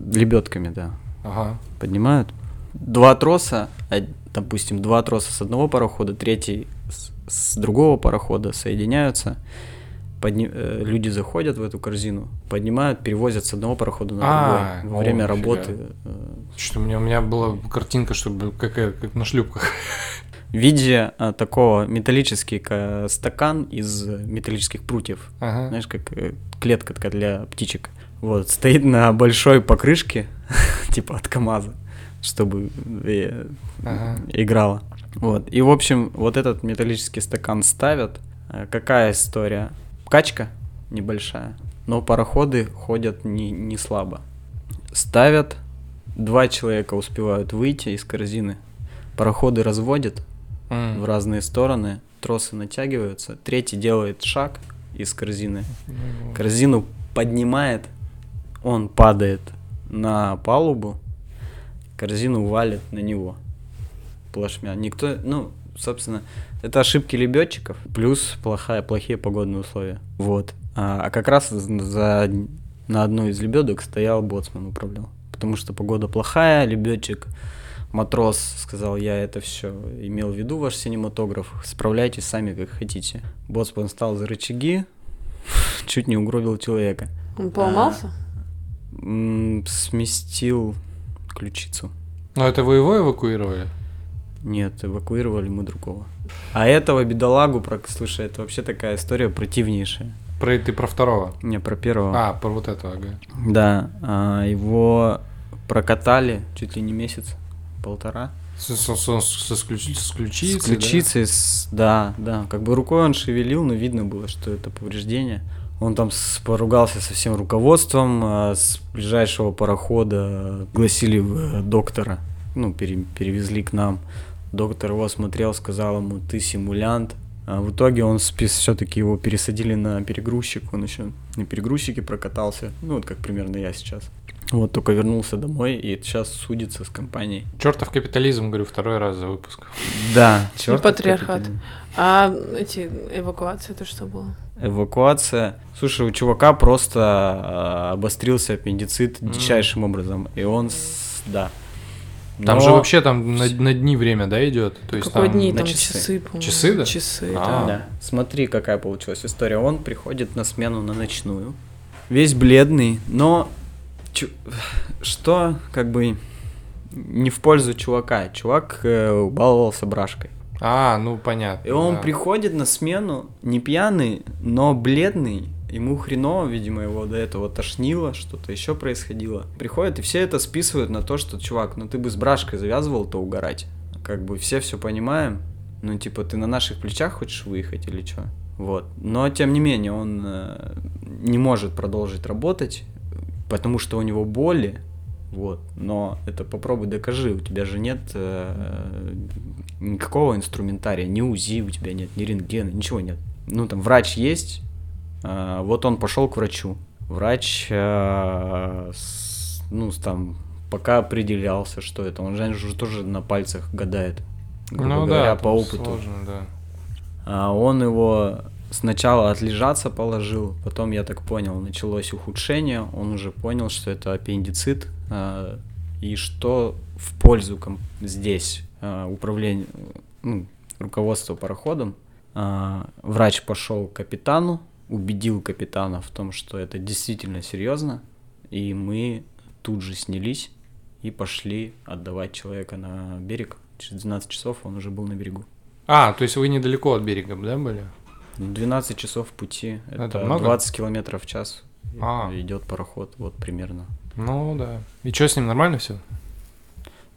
Эти? Лебедками, да. Ага. Поднимают два троса, допустим, два троса с одного парохода, третий с, с другого парохода соединяются, подни... Э, люди заходят в эту корзину, поднимают, перевозят с одного парохода на а, другой во время работы. Э. Что у меня, у меня была картинка, чтобы как, как на шлюпках. В виде а, такого металлический стакан из металлических прутьев. Ага. Знаешь, как клетка такая для птичек. Вот, стоит на большой покрышке, типа от КАМАЗа чтобы э, ага. играла. Вот. И, в общем, вот этот металлический стакан ставят. Э, какая история? Качка небольшая, но пароходы ходят не, не слабо. Ставят, два человека успевают выйти из корзины, пароходы разводят mm. в разные стороны, тросы натягиваются, третий делает шаг из корзины, mm. корзину поднимает, он падает на палубу, корзину валит на него плашмя. Никто, ну, собственно, это ошибки лебедчиков, плюс плохая, плохие погодные условия. Вот. А, а как раз за, на одной из лебедок стоял боцман, управлял. Потому что погода плохая, лебедчик, матрос сказал, я это все имел в виду, ваш синематограф, справляйтесь сами как хотите. Боцман стал за рычаги, чуть не угробил человека. Он поломался? А, сместил ключицу. Но это вы его эвакуировали? Нет, эвакуировали мы другого. А этого бедолагу, про, слушай, это вообще такая история противнейшая. Про ты про второго? Не, про первого. А, про вот этого, ага. Да, а, его прокатали чуть ли не месяц, полтора. С, с, с, с, с, ключ, с ключицей, С ключицей, да? С, да, да. Как бы рукой он шевелил, но видно было, что это повреждение. Он там с, поругался со всем руководством, а с ближайшего парохода гласили э, доктора, ну, пере, перевезли к нам. Доктор его осмотрел, сказал ему, ты симулянт. А в итоге он все-таки его пересадили на перегрузчик, он еще на перегрузчике прокатался, ну вот как примерно я сейчас. Вот только вернулся домой и сейчас судится с компанией. Чертов капитализм, говорю, второй раз за выпуск. Да, чертов патриархат. Капитализм. А эти эвакуации это что было? Эвакуация. Слушай, у чувака просто а, обострился аппендицит дичайшим образом, и он, да, там Но... же вообще там на, на дни время, да, идет? То есть Какой там... дни? Там часы, часы по Часы, да? Часы, а. да. Смотри, какая получилась история. Он приходит на смену на ночную, весь бледный, но Чу... что как бы не в пользу чувака. Чувак э, убаловался брашкой. А, ну понятно. И он да. приходит на смену не пьяный, но бледный Ему хреново, видимо, его до этого тошнило, что-то еще происходило. Приходит, и все это списывают на то, что, чувак, ну ты бы с брашкой завязывал, то угорать. Как бы все все понимаем. Ну, типа, ты на наших плечах хочешь выехать или что? Вот. Но, тем не менее, он э, не может продолжить работать, потому что у него боли, вот. Но это попробуй докажи, у тебя же нет э, никакого инструментария, ни УЗИ у тебя нет, ни рентгена, ничего нет. Ну, там врач есть, вот он пошел к врачу. Врач, э, ну, там, пока определялся, что это, он же уже тоже на пальцах гадает, грубо ну, говоря, да, по опыту. Сложно, да. А он его сначала отлежаться положил, потом, я так понял, началось ухудшение, он уже понял, что это аппендицит, а, и что в пользу здесь а, управление, ну, руководство пароходом, врач пошел к капитану, убедил капитана в том, что это действительно серьезно, и мы тут же снялись и пошли отдавать человека на берег. Через 12 часов он уже был на берегу. А, то есть вы недалеко от берега, да, были? 12 часов пути. Это, это много? 20 километров в час. А. Идет пароход, вот примерно. Ну да. И что с ним нормально все?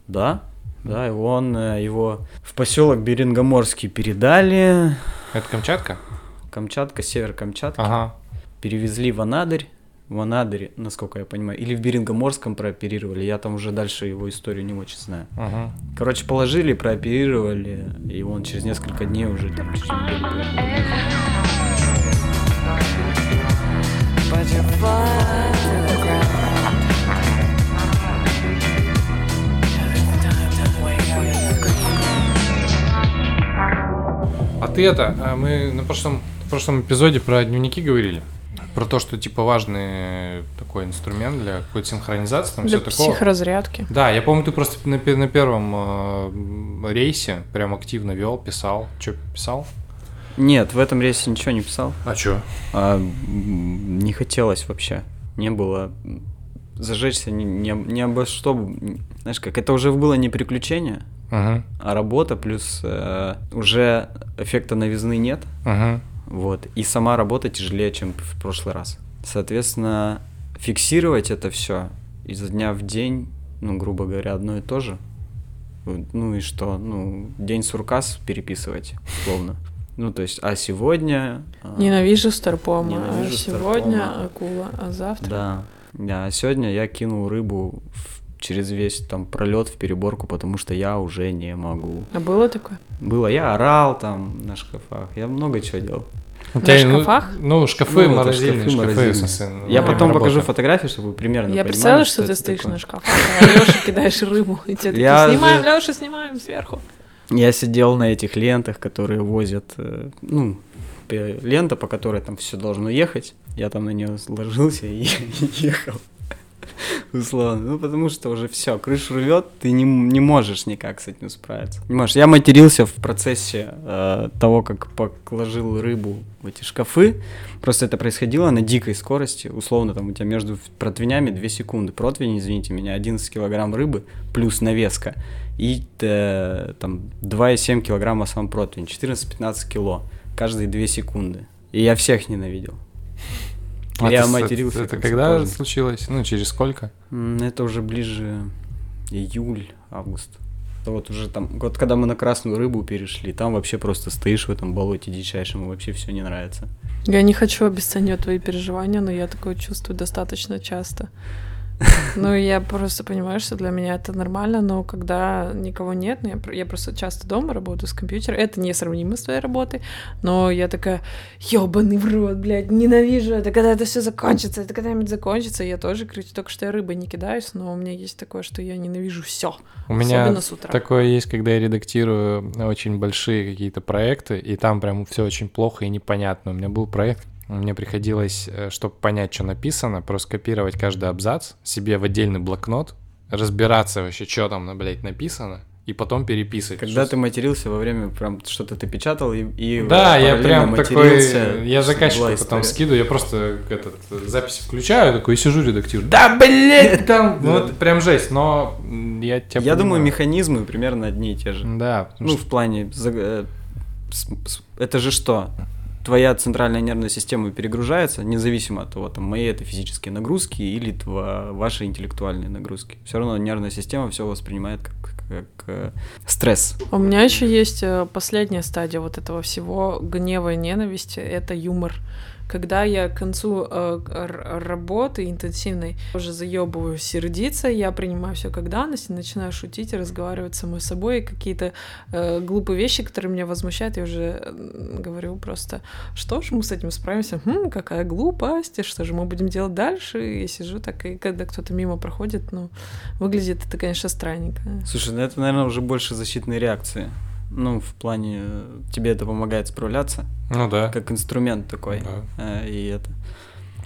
Да, да, и он э, его в поселок Берингоморский передали. Это Камчатка? Камчатка, север Камчатки. Ага. Перевезли в Анадырь. В Анадыре, насколько я понимаю, или в Берингоморском прооперировали. Я там уже дальше его историю не очень знаю. Ага. Короче, положили, прооперировали, и он через несколько дней уже там А ты это, а мы на прошлом в прошлом эпизоде про дневники говорили. Про то, что типа важный такой инструмент для какой-то синхронизации, там для все такое. психоразрядки. Да, я помню, ты просто на, на первом э, рейсе прям активно вел, писал. Что писал? Нет, в этом рейсе ничего не писал. А что? А, не хотелось вообще. Не было зажечься не, не, не обо что. Знаешь, как это уже было не приключение, uh-huh. а работа, плюс э, уже эффекта новизны нет. Uh-huh. Вот. И сама работа тяжелее, чем в прошлый раз. Соответственно, фиксировать это все изо дня в день, ну, грубо говоря, одно и то же. Ну и что? Ну, день суркас переписывать, словно. Ну, то есть, а сегодня... А, ненавижу старпома, ненавижу а сегодня старпома. акула, а завтра... Да, да, а сегодня я кинул рыбу в, через весь там пролет в переборку, потому что я уже не могу. А было такое? Было, я орал там на шкафах, я много чего делал. У тебя, на шкафах? Ну, ну шкафы, ну, морозильные, шкафы, шкафы, смысле, ну, Я потом работа. покажу фотографии, чтобы вы примерно Я представляю, что, что ты стоишь такое. на шкафах, а Леша кидаешь рыбу, и тебе такие, снимаем. Леша, снимаем сверху. Я сидел на этих лентах, которые возят, ну, лента, по которой там все должно ехать. Я там на нее сложился и ехал. Условно. Ну, потому что уже все, крышу рвет, ты не, не можешь никак с этим справиться. Не можешь. Я матерился в процессе э, того, как положил рыбу в эти шкафы. Просто это происходило на дикой скорости. Условно, там у тебя между противнями 2 секунды. Противень, извините меня, 11 килограмм рыбы плюс навеска. И э, там 2,7 килограмма сам противень. 14-15 кило каждые 2 секунды. И я всех ненавидел. А я матерился. Это когда случилось? Ну, через сколько? Это уже ближе июль, август. Это вот уже там, вот когда мы на красную рыбу перешли, там вообще просто стоишь в этом болоте дичайшем, и вообще все не нравится. Я не хочу обесценивать твои переживания, но я такое чувствую достаточно часто. Ну, я просто понимаю, что для меня это нормально, но когда никого нет, ну, я, я просто часто дома работаю с компьютером, это не сравнимо с твоей работой, но я такая, ёбаный в рот, блядь, ненавижу это, когда это все закончится, это когда-нибудь закончится, я тоже кричу, только что я рыбой не кидаюсь, но у меня есть такое, что я ненавижу все. У меня с утра. такое есть, когда я редактирую очень большие какие-то проекты, и там прям все очень плохо и непонятно. У меня был проект, мне приходилось, э, чтобы понять, что написано, просто копировать каждый абзац себе в отдельный блокнот, разбираться вообще, что там, блядь, написано, и потом переписывать. Когда ты матерился во время, прям что-то ты печатал и, и да, я прям такой, я заказчику потом скидываю, я просто этот запись включаю, такой и сижу редактирую. Да, блядь, там, ну вот прям жесть, но я тебя. Я думаю, механизмы примерно одни и те же. Да. Ну в плане, э, это же что? Твоя центральная нервная система перегружается, независимо от того, там, мои это физические нагрузки или тва, ваши интеллектуальные нагрузки. Все равно нервная система все воспринимает как, как, как э, стресс. У меня еще есть э, последняя стадия вот этого всего гнева и ненависти, это юмор когда я к концу э, работы интенсивной уже заебываю сердиться, я принимаю все как данность и начинаю шутить и разговаривать с самой собой, и какие-то э, глупые вещи, которые меня возмущают, я уже говорю просто, что ж мы с этим справимся, хм, какая глупость, что же мы будем делать дальше, и я сижу так, и когда кто-то мимо проходит, ну, выглядит это, конечно, странненько. Слушай, ну это, наверное, уже больше защитной реакции. Ну, в плане, тебе это помогает справляться. Ну да. Как инструмент такой. Да. Э, и это.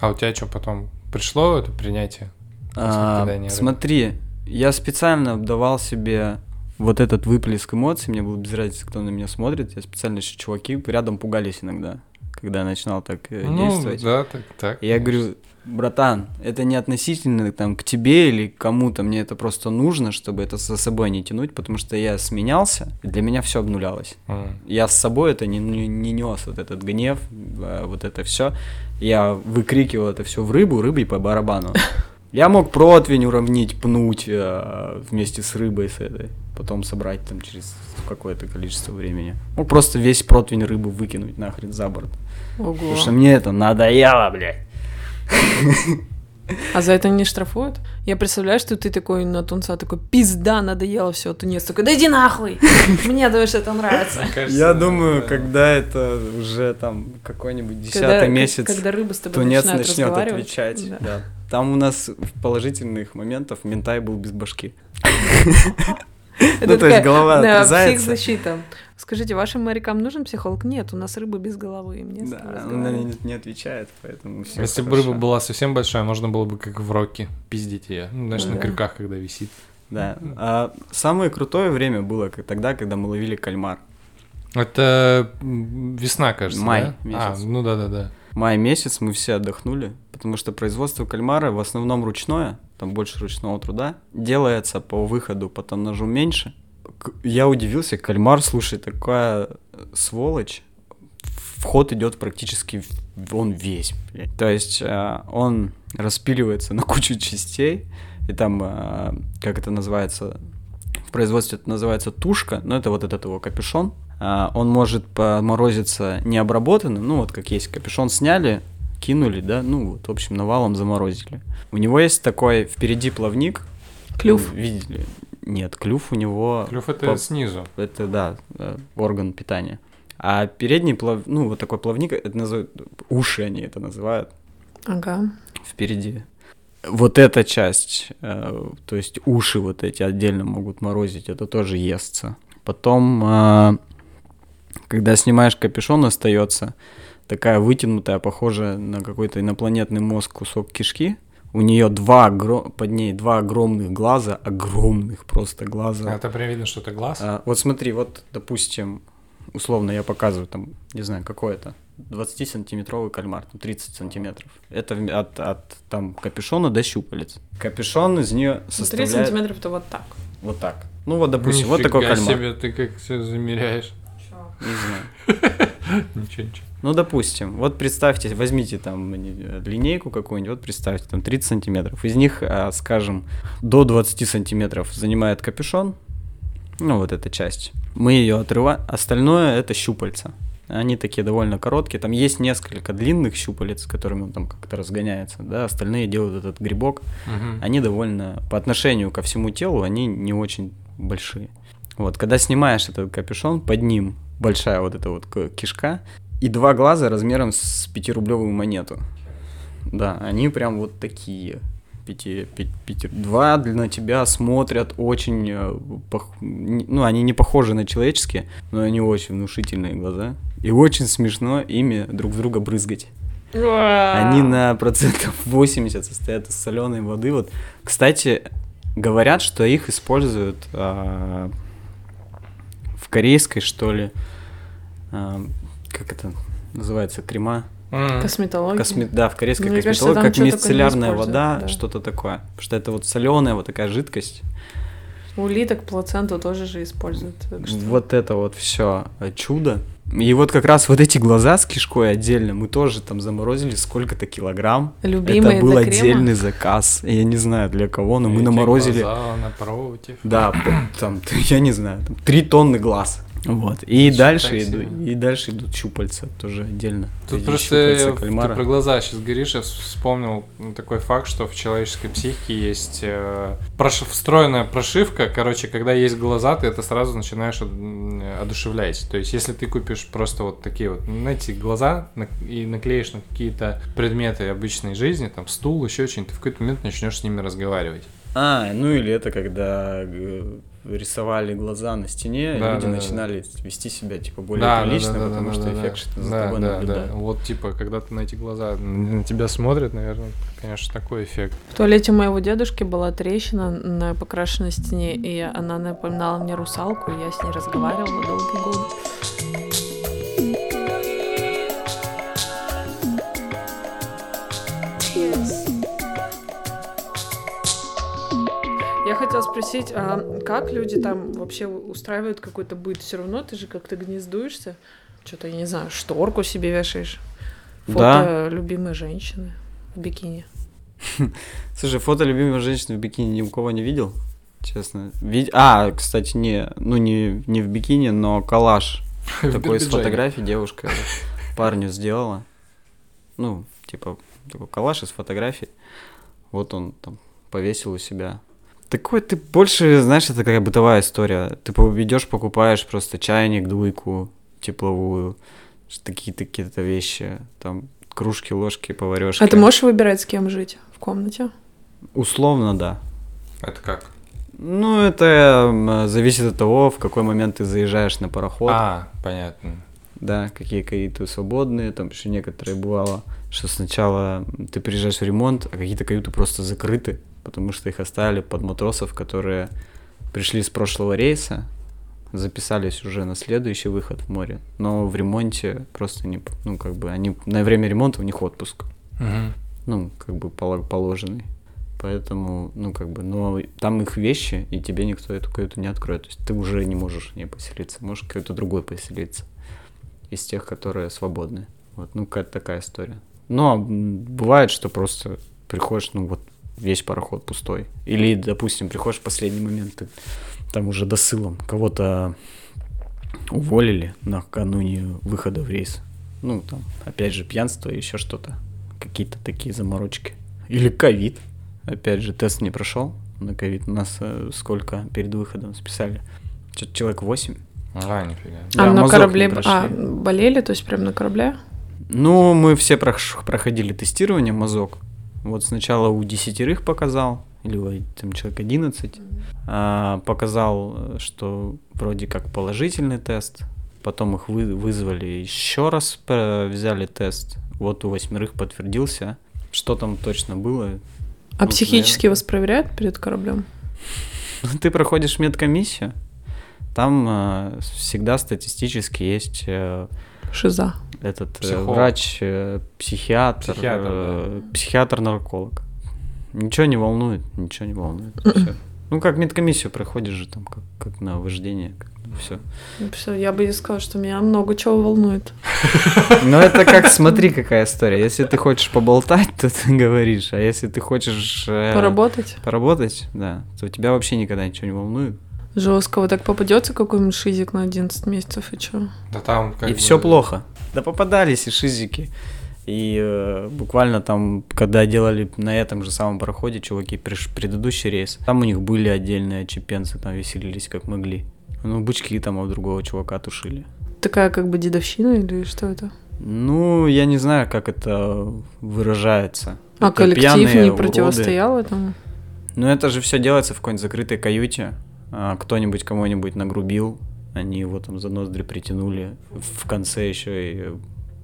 А у тебя что потом? Пришло это принятие? А, смотри, я специально давал себе вот этот выплеск эмоций, мне было без разницы, кто на меня смотрит, я специально еще чуваки рядом пугались иногда, когда я начинал так э, ну, действовать. да, так, так. Я говорю, братан, это не относительно там к тебе или кому-то, мне это просто нужно, чтобы это за собой не тянуть, потому что я сменялся, и для меня все обнулялось. Mm. Я с собой это не, не, не нес, вот этот гнев, а, вот это все. Я выкрикивал это все в рыбу, рыбой по барабану. Я мог противень уравнить, пнуть э, вместе с рыбой с этой, потом собрать там через какое-то количество времени. Мог просто весь противень рыбы выкинуть нахрен за борт. Ого. Потому что мне это надоело, блядь. А за это не штрафуют? Я представляю, что ты такой на тунца такой, пизда, надоело все, тунец такой, да иди нахуй, мне думаешь, это нравится. Я думаю, когда это уже там какой-нибудь десятый месяц, тунец начнет отвечать. Там у нас в положительных моментах ментай был без башки. Ну, то есть голова отрезается. Психзащита. Скажите, вашим морякам нужен психолог? Нет, у нас рыба без головы. Мне да, она не, не отвечает, поэтому все Если бы рыба была совсем большая, можно было бы как в роке пиздить ее. Ну, знаешь, да. на крюках, когда висит. Да. А самое крутое время было тогда, когда мы ловили кальмар. Это весна, кажется. Май да? месяц. А, ну да, да, да. Май месяц мы все отдохнули, потому что производство кальмара в основном ручное, там больше ручного труда, делается по выходу по тоннажу меньше, я удивился, кальмар, слушай, такая сволочь. Вход идет практически он весь. Блядь. То есть э, он распиливается на кучу частей, и там, э, как это называется, в производстве это называется тушка, но это вот этот его капюшон. Э, он может поморозиться необработанным, ну вот как есть капюшон сняли, кинули, да, ну вот, в общем, навалом заморозили. У него есть такой впереди плавник. Клюв. Ну, видели? Нет, клюв у него... Клюв это по... снизу. Это, да, э, орган питания. А передний плав... ну, вот такой плавник, это называют... Уши они это называют. Ага. Впереди. Вот эта часть, э, то есть уши вот эти отдельно могут морозить, это тоже естся. Потом, э, когда снимаешь капюшон, остается такая вытянутая, похожая на какой-то инопланетный мозг кусок кишки. У нее два под ней два огромных глаза, огромных просто глаза. А это прям видно, что это глаз? А, вот смотри, вот, допустим, условно я показываю там, не знаю, какой это, 20-сантиметровый кальмар, там 30 сантиметров. Это от, от там капюшона до щупалец. Капюшон из нее составляет... 30 сантиметров это вот так. Вот так. Ну вот, допустим, Нифига вот такой кальмар. себе, ты как все замеряешь? Не знаю. Ничего, ничего. Ну, допустим, вот представьте, возьмите там линейку какую-нибудь, вот представьте, там 30 сантиметров. Из них, а, скажем, до 20 сантиметров занимает капюшон, ну, вот эта часть. Мы ее отрываем, остальное это щупальца. Они такие довольно короткие. Там есть несколько длинных щупалец, которыми он там как-то разгоняется, да, остальные делают этот грибок. Угу. Они довольно, по отношению ко всему телу, они не очень большие. Вот, когда снимаешь этот капюшон, под ним большая вот эта вот кишка, и два глаза размером с пятирублевую монету. Да, они прям вот такие. Пяти, пяти, пяти, два на тебя смотрят очень, э, пох, ну, они не похожи на человеческие, но они очень внушительные глаза. И очень смешно ими друг в друга брызгать. Они на процентов 80 состоят из соленой воды. Вот, кстати, говорят, что их используют а, корейской, что ли, а, как это называется, крема. Косметология. Косме... Да, в корейской Мне косметологии, кажется, как мицеллярная вода, да. что-то такое. Потому что это вот соленая вот такая жидкость. У улиток плаценту тоже же используют. Что... Вот это вот все чудо. И вот как раз вот эти глаза с кишкой отдельно мы тоже там заморозили сколько-то килограмм. Любимые Это был отдельный заказ. Я не знаю для кого, но Эти мы наморозили. Глаза напротив. Да, там, я не знаю, там, 3 тонны глаз. Вот. И Еще дальше иду, и дальше идут щупальца тоже отдельно. Тут Эти просто ты про глаза сейчас говоришь, я вспомнил такой факт, что в человеческой психике есть э, прош... встроенная прошивка. Короче, когда есть глаза, ты это сразу начинаешь одушевлять. То есть, если ты купишь просто вот такие вот, знаете, глаза и наклеишь на какие-то предметы обычной жизни, там стул, еще что-нибудь, ты в какой-то момент начнешь с ними разговаривать. А, ну или это когда рисовали глаза на стене, да, люди да, начинали да. вести себя типа более да, прилично, да, да, потому да, что да, эффект да. за да, тобой да, наблюдает. Да. Вот типа, когда ты на эти глаза на тебя смотрят, наверное, конечно, такой эффект. В туалете моего дедушки была трещина на покрашенной стене, и она напоминала мне русалку, и я с ней разговаривала долгие годы. Хотела спросить, а как люди там вообще устраивают какой-то быт? Все равно ты же как-то гнездуешься, что-то, я не знаю, шторку себе вешаешь, фото да. любимой женщины в бикини. Слушай, фото любимой женщины в бикини ни у кого не видел, честно. Вид... А, кстати, не, ну не, не в бикини, но коллаж такой с фотографией девушка парню сделала. Ну, типа, такой коллаж из фотографий. Вот он там повесил у себя такой ты больше, знаешь, это такая бытовая история. Ты идешь, покупаешь просто чайник, дуйку тепловую, такие такие-то вещи, там кружки, ложки, поварешки. А ты можешь выбирать, с кем жить в комнате? Условно, да. Это как? Ну, это зависит от того, в какой момент ты заезжаешь на пароход. А, понятно. Да, какие каюты свободные, там еще некоторые бывало, что сначала ты приезжаешь в ремонт, а какие-то каюты просто закрыты, потому что их оставили под матросов, которые пришли с прошлого рейса, записались уже на следующий выход в море, но в ремонте просто не, ну как бы они на время ремонта у них отпуск, угу. ну как бы положенный, поэтому ну как бы, но там их вещи и тебе никто эту каюту не откроет, то есть ты уже не можешь в ней поселиться, можешь какой-то другой поселиться из тех, которые свободны, вот, ну какая-то такая история. Но бывает, что просто приходишь, ну вот весь пароход пустой. Или, допустим, приходишь в последний момент, ты там уже досылом кого-то уволили накануне выхода в рейс. Ну, там, опять же, пьянство и еще что-то. Какие-то такие заморочки. Или ковид. Опять же, тест не прошел на ковид. У нас э, сколько перед выходом списали? Что-то человек 8. А, нифига. А да, на корабле а, болели, то есть прям на корабле? Ну, мы все проходили тестирование мазок. Вот сначала у десятерых показал, или там человек 11, а, показал, что вроде как положительный тест, потом их вы, вызвали еще раз, взяли тест, вот у восьмерых подтвердился, что там точно было, А вот, психически наверное. вас проверяют перед кораблем? Ты проходишь медкомиссию, там э, всегда статистически есть... Э, Шиза. Этот э, врач, э, психиатр, психиатр, э, да. психиатр-нарколог. Ничего не волнует, ничего не волнует. Все. Ну, как медкомиссию проходишь же там, как, как на вождение, как, все. Ну, все, я бы не сказала, что меня много чего волнует. Ну, это как, смотри, какая история. Если ты хочешь поболтать, то ты говоришь, а если ты хочешь... Э, поработать? Поработать, да, то тебя вообще никогда ничего не волнует. Жестко, вот так попадется какой-нибудь шизик на 11 месяцев и что? Да там как И бы... все плохо. Да попадались и шизики. И э, буквально там, когда делали на этом же самом пароходе, чуваки, приш, предыдущий рейс, там у них были отдельные чепенцы, там веселились как могли. Ну, бычки там у другого чувака тушили. Такая как бы дедовщина или что это? Ну, я не знаю, как это выражается. А это коллектив не противостоял уроды. этому? Ну, это же все делается в какой-нибудь закрытой каюте. А, кто-нибудь кому-нибудь нагрубил, они его там за ноздри притянули. В конце еще и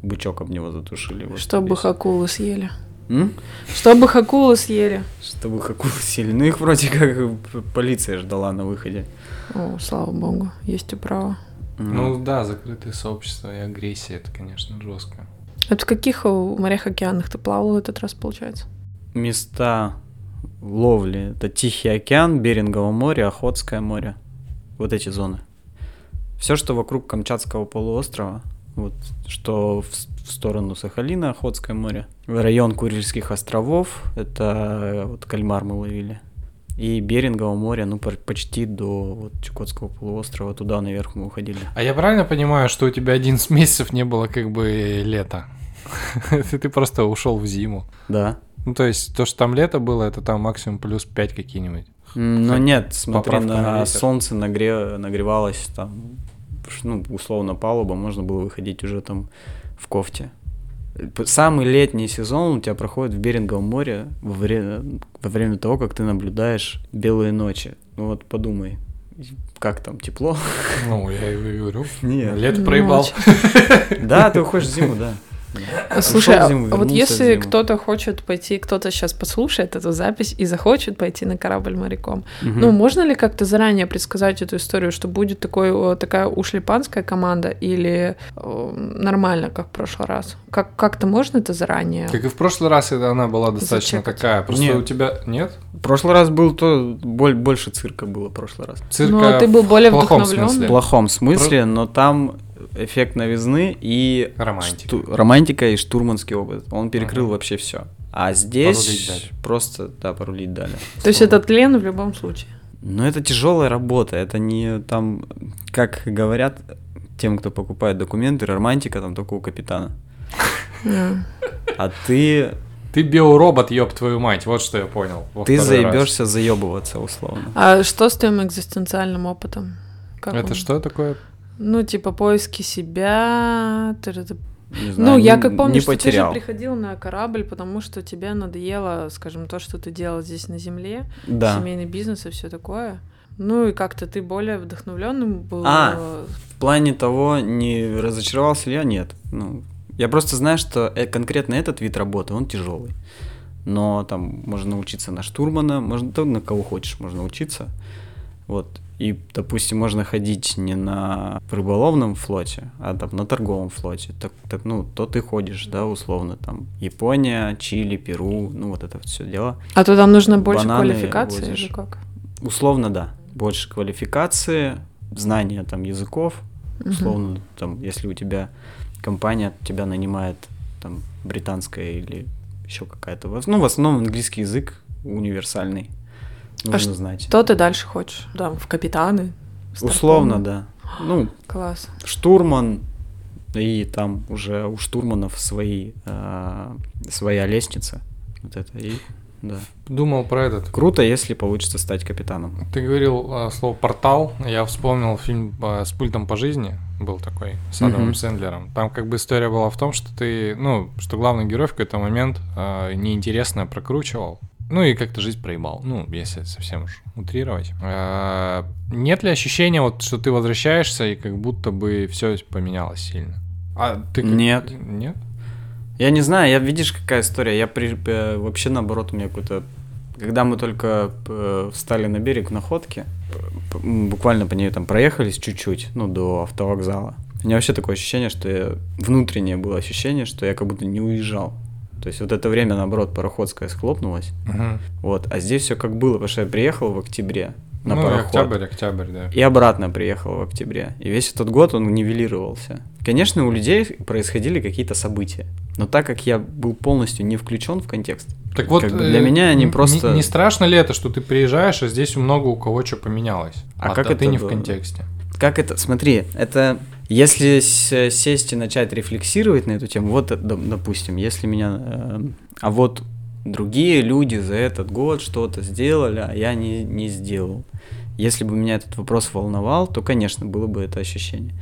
бычок об него затушили. Вот Чтобы их акулы съели. М? Чтобы их акулы съели. Чтобы их акулы съели. Ну их вроде как полиция ждала на выходе. О, слава богу, есть управа. Ну да, закрытые сообщества и агрессия, это, конечно, жестко. Это в каких морях океанах ты плавал в этот раз, получается? Места ловли. Это Тихий океан, Берингово море, Охотское море. Вот эти зоны. Все, что вокруг Камчатского полуострова, вот, что в, в сторону Сахалина, Охотское море. Район Курильских островов, это вот кальмар мы ловили. И Берингово море, ну, почти до вот, Чукотского полуострова, туда наверх мы уходили. А я правильно понимаю, что у тебя 11 месяцев не было как бы лета? Ты просто ушел в зиму. Да. Ну, то есть, то, что там лето было, это там максимум плюс 5 какие-нибудь. Ну, нет, смотри, на, на солнце нагре... нагревалось там, ну, условно, палуба, можно было выходить уже там в кофте. Самый летний сезон у тебя проходит в Беринговом море во время, во время того, как ты наблюдаешь белые ночи. Ну вот подумай, как там, тепло? Ну, я и говорю. Нет. Лето проебал. Да, ты уходишь в зиму, да. Слушай, а вот если кто-то хочет пойти, кто-то сейчас послушает эту запись и захочет пойти на корабль моряком, угу. ну можно ли как-то заранее предсказать эту историю, что будет такой такая ушлепанская команда или нормально, как в прошлый раз? Как как-то можно это заранее? Как и в прошлый раз, это она была достаточно Зачекать. такая. Просто нет. у тебя нет? В прошлый раз был то больше цирка было в прошлый раз. Цирка. Но ты был более вдохновлен. В плохом смысле, но там эффект новизны и романтика, шту... романтика и штурманский опыт. Он перекрыл ага. вообще все. А здесь просто да порулить дали. То есть это тлен в любом случае. Но это тяжелая работа, это не там, как говорят тем, кто покупает документы, романтика там только у капитана. А ты ты биоробот, ёб твою мать, вот что я понял. Ты заебешься заебываться, условно. А что с твоим экзистенциальным опытом? Как это он? что такое? Ну, типа поиски себя. Не знаю, ну, я как помню, не что потерял. ты же приходил на корабль, потому что тебе надоело, скажем, то, что ты делал здесь на земле, да. семейный бизнес и все такое. Ну и как-то ты более вдохновленным был. А, в плане того, не разочаровался ли я, нет. Ну, я просто знаю, что э, конкретно этот вид работы, он тяжелый. Но там можно учиться на штурмана, можно на кого хочешь, можно учиться. Вот. И, допустим, можно ходить не на рыболовном флоте, а там на торговом флоте. Так, так, ну, то ты ходишь, да, условно, там Япония, Чили, Перу, ну вот это все дело. А то там нужно больше квалификации возишь. или как? Условно, да. Больше квалификации, знания там языков. Угу. Условно, там, если у тебя компания тебя нанимает там британская или еще какая-то. Ну, в основном английский язык универсальный. Нужно а знать. Что ты дальше хочешь? Да, в капитаны? Условно, да. Ну, класс. Штурман, и там уже у штурманов свои, э, своя лестница. Вот это, и да. Думал про этот. Круто, если получится стать капитаном. Ты говорил э, слово портал. Я вспомнил фильм э, с пультом по жизни. Был такой с Адамом mm-hmm. Сэндлером. Там как бы история была в том, что ты, ну, что главный герой в какой-то момент э, неинтересно прокручивал ну и как-то жизнь проебал. Ну, если совсем уж утрировать. А, нет ли ощущения, вот, что ты возвращаешься и как будто бы все поменялось сильно? А ты как... Нет. Нет? Я не знаю, я видишь, какая история. Я при... Э, вообще наоборот, у меня какое-то Когда мы только э, встали на берег находки, буквально по ней там проехались чуть-чуть, ну, до автовокзала. У меня вообще такое ощущение, что я... Внутреннее было ощущение, что я как будто не уезжал. То есть вот это время, наоборот, пароходское схлопнулось. Угу. Вот. А здесь все как было, потому что я приехал в октябре на ну, пароход. октябрь, октябрь, да. И обратно приехал в октябре. И весь этот год он нивелировался. Конечно, у людей происходили какие-то события. Но так как я был полностью не включен в контекст, так вот, бы для меня они просто... Не, не страшно ли это, что ты приезжаешь, а здесь много у кого что поменялось? А, а как а это ты не в контексте? Как это? Смотри, это если сесть и начать рефлексировать на эту тему, вот, допустим, если меня... Э, а вот другие люди за этот год что-то сделали, а я не, не сделал. Если бы меня этот вопрос волновал, то, конечно, было бы это ощущение.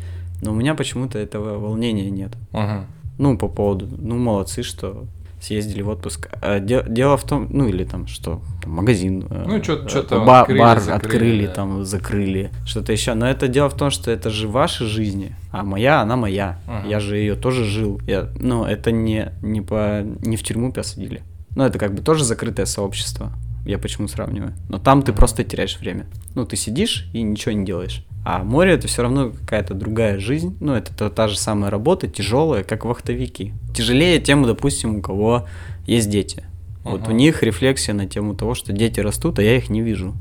Но у меня почему-то этого волнения нет. Ага. Ну, по поводу, ну, молодцы, что съездили в отпуск. А де, дело в том, ну, или там что, там, магазин, э, ну, что-то, что-то ба- открыли, бар закрыли, открыли, да. там, закрыли, что-то еще. Но это дело в том, что это же ваши жизни, а моя, она моя. Ага. Я же ее тоже жил. Я, ну, это не, не, по, не в тюрьму посадили. Ну, это как бы тоже закрытое сообщество. Я почему сравниваю? Но там ты просто теряешь время. Ну, ты сидишь и ничего не делаешь. А море это все равно какая-то другая жизнь. Ну, это та, та же самая работа, тяжелая, как вахтовики. Тяжелее тему, допустим, у кого есть дети. Uh-huh. Вот у них рефлексия на тему того, что дети растут, а я их не вижу.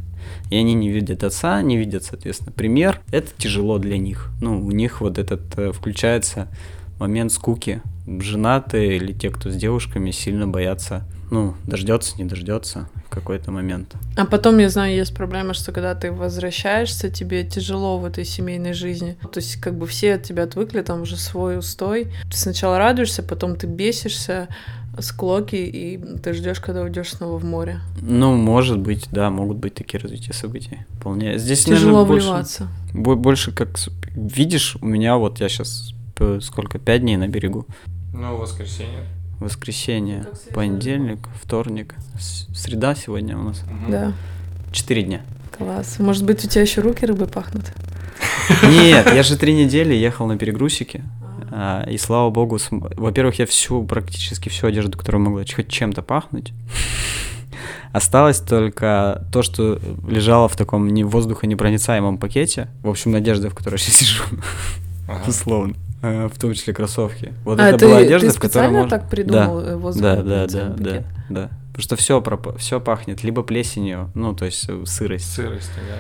И они не видят отца, не видят, соответственно, пример. Это тяжело для них. Ну, у них вот этот э, включается момент скуки. Женатые или те, кто с девушками, сильно боятся ну, дождется, не дождется в какой-то момент. А потом, я знаю, есть проблема, что когда ты возвращаешься, тебе тяжело в этой семейной жизни. То есть, как бы все от тебя отвыкли, там уже свой устой. Ты сначала радуешься, потом ты бесишься, склоки, и ты ждешь, когда уйдешь снова в море. Ну, может быть, да, могут быть такие развития событий. Вполне. Здесь тяжело наверное, вливаться. Больше, больше как видишь, у меня вот я сейчас сколько пять дней на берегу. Ну, воскресенье воскресенье, понедельник, вторник, среда сегодня у нас. Да. Четыре дня. Класс. Может быть, у тебя еще руки рыбы пахнут? Нет, я же три недели ехал на перегрузчике. А, и слава богу, во-первых, я всю, практически всю одежду, которая могла хоть чем-то пахнуть. Осталось только то, что лежало в таком не воздухонепроницаемом пакете. В общем, одежда, в которой я сижу. Ага. Условно. Э, в том числе кроссовки. Вот а, это ты, была одежда, ты в которой можно... так придумал да, воздух? Да, да, да, да, да. Потому что все, проп... все пахнет либо плесенью, ну, то есть э, сырость. Сырость, да.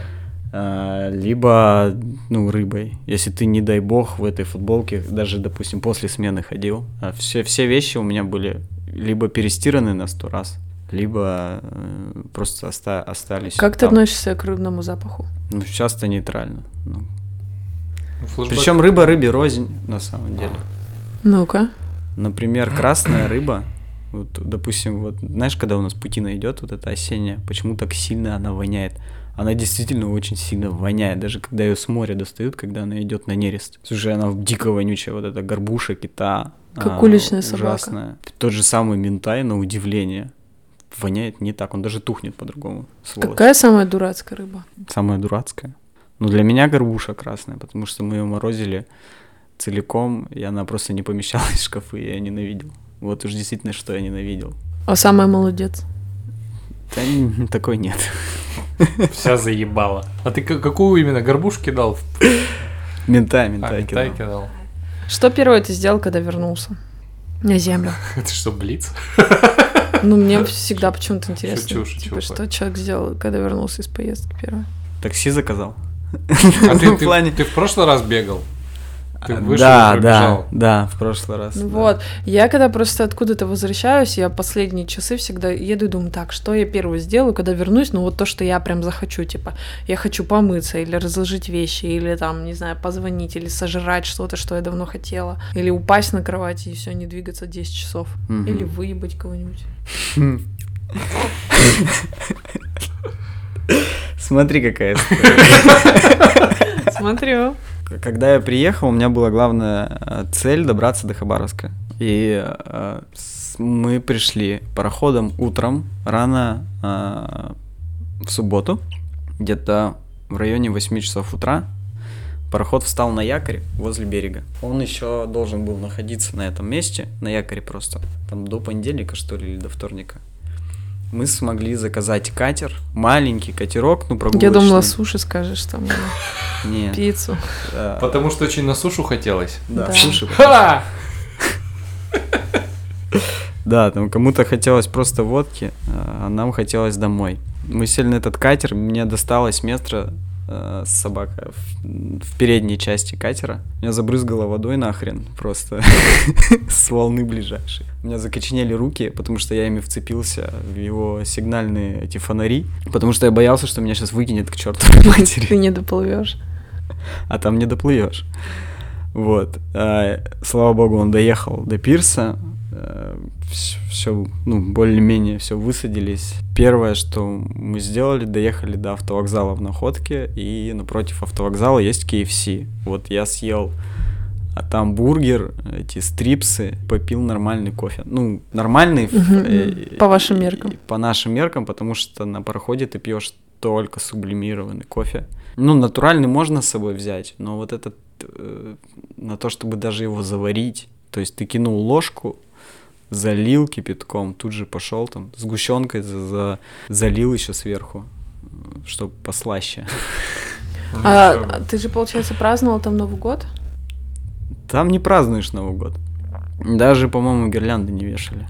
А, либо, ну, рыбой. Если ты, не дай бог, в этой футболке, даже, допустим, после смены ходил, а все, все вещи у меня были либо перестираны на сто раз, либо э, просто оста- остались. Как ты относишься к рыбному запаху? Ну, часто нейтрально. Ну, Флэшбэк. Причем рыба рыбе рознь, на самом деле. Ну-ка. Например, красная рыба, вот, допустим, вот знаешь, когда у нас путина идет, вот эта осенняя, почему так сильно она воняет? Она действительно очень сильно воняет, даже когда ее с моря достают, когда она идет на нерест. Слушай, она дико вонючая, вот эта горбуша кита. Как а, уличная ужасная. собака. Тот же самый ментай, на удивление, воняет не так, он даже тухнет по-другому. Какая самая дурацкая рыба? Самая дурацкая? Ну, для меня горбуша красная, потому что мы ее морозили целиком, и она просто не помещалась в шкафы, и я ненавидел. Вот уж действительно, что я ненавидел. А самая молодец? Да такой нет. Вся заебала. А ты какую именно горбуш кидал? Мента, мента а, кидал. кидал. Что первое ты сделал, когда вернулся на землю? Это что, Блиц? Ну, мне всегда почему-то интересно. Шучу, шучу. Типа, что человек сделал, когда вернулся из поездки первое? Такси заказал. А ты, ты, плане... ты в прошлый раз бегал? Ты вышел да, да, да, в прошлый раз. Ну да. Вот, я когда просто откуда-то возвращаюсь, я последние часы всегда еду и думаю, так, что я первое сделаю, когда вернусь, ну вот то, что я прям захочу, типа, я хочу помыться или разложить вещи, или там, не знаю, позвонить, или сожрать что-то, что я давно хотела, или упасть на кровати и все, не двигаться 10 часов, угу. или выебать кого-нибудь. Смотри, какая. Смотрю. Когда я приехал, у меня была главная э, цель добраться до Хабаровска. И э, мы пришли пароходом утром, рано э, в субботу, где-то в районе 8 часов утра. Пароход встал на якоре возле берега. Он еще должен был находиться на этом месте, на якоре просто, там до понедельника, что ли, или до вторника. Мы смогли заказать катер, маленький катерок, ну прогулочный. Я думала, суши скажешь там. Нет. Пиццу. Потому что очень на сушу хотелось. Да, суши. Да, там кому-то хотелось просто водки, а нам хотелось домой. Мы сели на этот катер, мне досталось место э, собака в, в передней части катера. Меня забрызгало водой нахрен просто с волны ближайшей. У меня закоченели руки, потому что я ими вцепился в его сигнальные эти фонари, потому что я боялся, что меня сейчас выкинет к черту матери. Ты не доплывешь. А там не доплывешь. Вот. А, слава богу, он доехал до пирса. Все, э, ну, более-менее все высадились. Первое, что мы сделали, доехали до автовокзала в Находке, и напротив автовокзала есть KFC. Вот я съел а там бургер, эти стрипсы, попил нормальный кофе. Ну, нормальный. Угу, по вашим меркам. По нашим меркам, потому что на пароходе ты пьешь только сублимированный кофе. Ну, натуральный можно с собой взять, но вот этот э, на то, чтобы даже его заварить, то есть ты кинул ложку, залил кипятком, тут же пошел там сгущенкой за, за, залил еще сверху, чтобы послаще. А ты же, получается, праздновал там Новый год? Там не празднуешь Новый год. Даже, по-моему, гирлянды не вешали.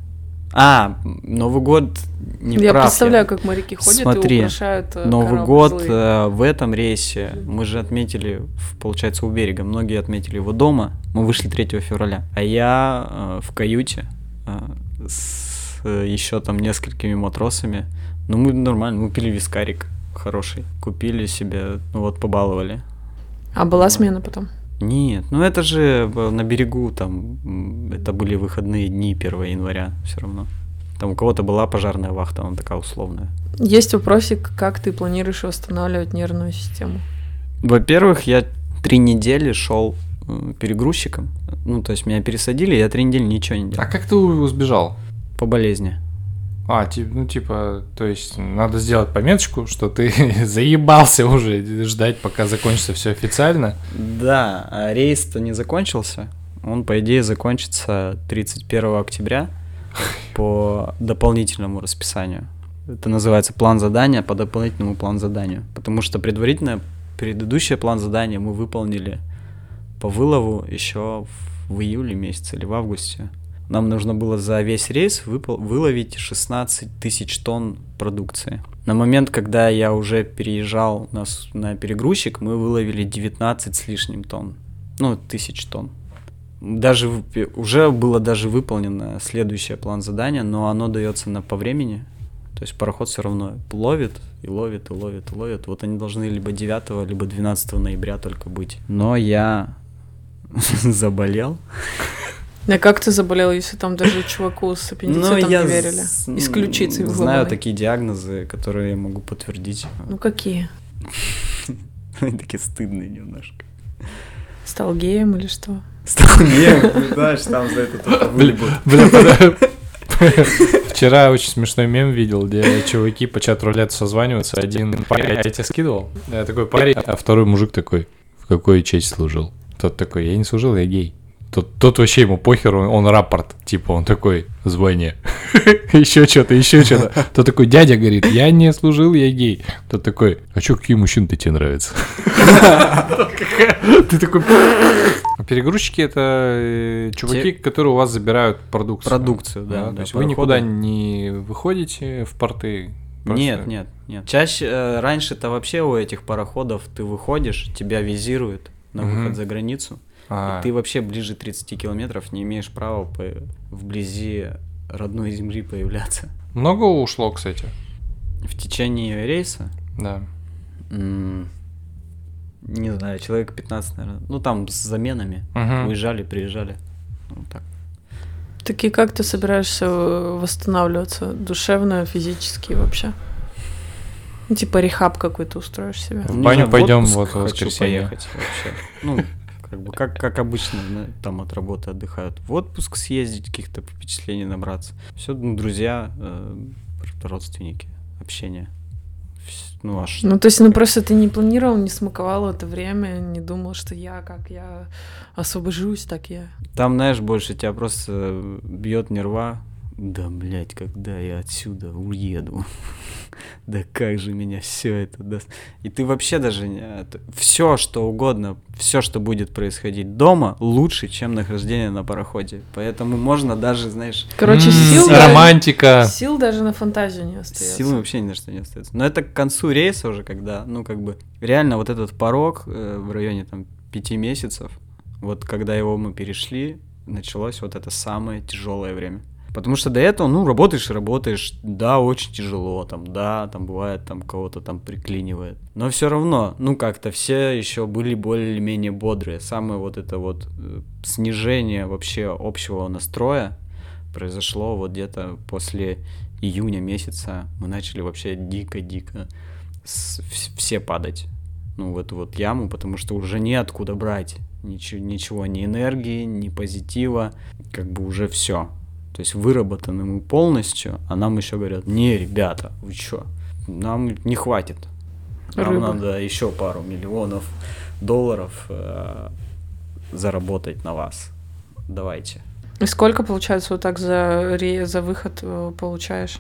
А, Новый год не Я прав, представляю, как моряки ходят Смотри, и украшают э, Новый год э, в этом рейсе мы же отметили, получается, у берега. Многие отметили его дома. Мы вышли 3 февраля. А я э, в каюте с э, еще там несколькими матросами. Ну, мы нормально, мы пили вискарик хороший. Купили себе, ну вот, побаловали. А была смена потом? Нет, ну это же на берегу, там, это были выходные дни 1 января все равно. Там у кого-то была пожарная вахта, она такая условная. Есть вопросик, как ты планируешь восстанавливать нервную систему? Во-первых, я три недели шел перегрузчиком. Ну, то есть меня пересадили, я три недели ничего не делал. А как ты сбежал? По болезни. А, типа, ну типа, то есть надо сделать пометочку, что ты заебался уже ждать, пока закончится все официально. Да, а рейс-то не закончился. Он, по идее, закончится 31 октября по дополнительному расписанию. Это называется план задания по дополнительному план заданию. Потому что предварительно предыдущий план задания мы выполнили по вылову еще в июле месяце или в августе. Нам нужно было за весь рейс выпол- выловить 16 тысяч тонн продукции. На момент, когда я уже переезжал на, на перегрузчик, мы выловили 19 с лишним тонн. Ну, тысяч тонн. Даже уже было даже выполнено следующее план задания, но оно дается на по времени. То есть пароход все равно ловит и ловит, и ловит, и ловит. Вот они должны либо 9, либо 12 ноября только быть. Но я заболел. А как ты заболел, если там даже чуваку с аппендицитом ну, я не верили? Исключить Знаю такие диагнозы, которые я могу подтвердить. Ну какие? Они такие стыдные немножко. Стал геем или что? Стал геем, знаешь, там за это Бля, Вчера очень смешной мем видел, где чуваки по чат рулет созваниваются. Один парень, я тебе скидывал? Я такой парень, а второй мужик такой, в какой честь служил? Тот такой, я не служил, я гей. Тот, тот вообще ему похер, он, он рапорт, типа, он такой, звание, еще что-то, еще что-то. Тот такой, дядя говорит, я не служил, я гей. Тот такой, а что, какие мужчины-то тебе нравятся? Ты такой... Перегрузчики это э, чуваки, которые у вас забирают продукцию. Продукцию, да. То есть вы никуда не выходите в порты, Нет, нет, нет. Чаще э, раньше-то вообще у этих пароходов ты выходишь, тебя визируют на выход за границу. А. И ты вообще ближе 30 километров не имеешь права по... вблизи родной земли появляться. Много ушло, кстати? В течение рейса? Да. М- не знаю, человек 15, наверное. Ну, там с заменами. Угу. Уезжали, приезжали. Ну, так. Так и как ты собираешься э, восстанавливаться душевно, физически вообще? Ну, типа рехаб какой-то устроишь себе. В баню пойдем вот в воскресенье. поехать вообще. Ну, как бы как, как обычно там от работы отдыхают. В отпуск съездить, каких-то впечатлений набраться. Все, ну, друзья, э, родственники, общение. Ну, аж... ну, то есть, ну, просто ты не планировал, не смаковал это время, не думал, что я, как я освобожусь, так я. Там, знаешь, больше тебя просто бьет нерва, да, блядь, когда я отсюда уеду, да как же меня все это даст. И ты вообще даже не... Все, что угодно, все, что будет происходить дома, лучше, чем нахождение на пароходе. Поэтому можно даже, знаешь... Короче, сил... Романтика. Сил даже на фантазию не остается. Сил вообще ни на что не остается. Но это к концу рейса уже, когда, ну, как бы, реально вот этот порог э, в районе, там, пяти месяцев, вот когда его мы перешли, началось вот это самое тяжелое время. Потому что до этого, ну, работаешь и работаешь, да, очень тяжело, там, да, там бывает, там кого-то там приклинивает. Но все равно, ну, как-то все еще были более-менее бодрые. Самое вот это вот э, снижение вообще общего настроя произошло вот где-то после июня месяца. Мы начали вообще дико-дико все падать ну, в эту вот яму, потому что уже неоткуда брать ничего, ничего, ни энергии, ни позитива, как бы уже все. То есть выработаны мы полностью, а нам еще говорят, не, ребята, вы что, нам не хватит. Нам Рыба. надо еще пару миллионов долларов э, заработать на вас. Давайте. И сколько, получается, вот так за, за выход э, получаешь?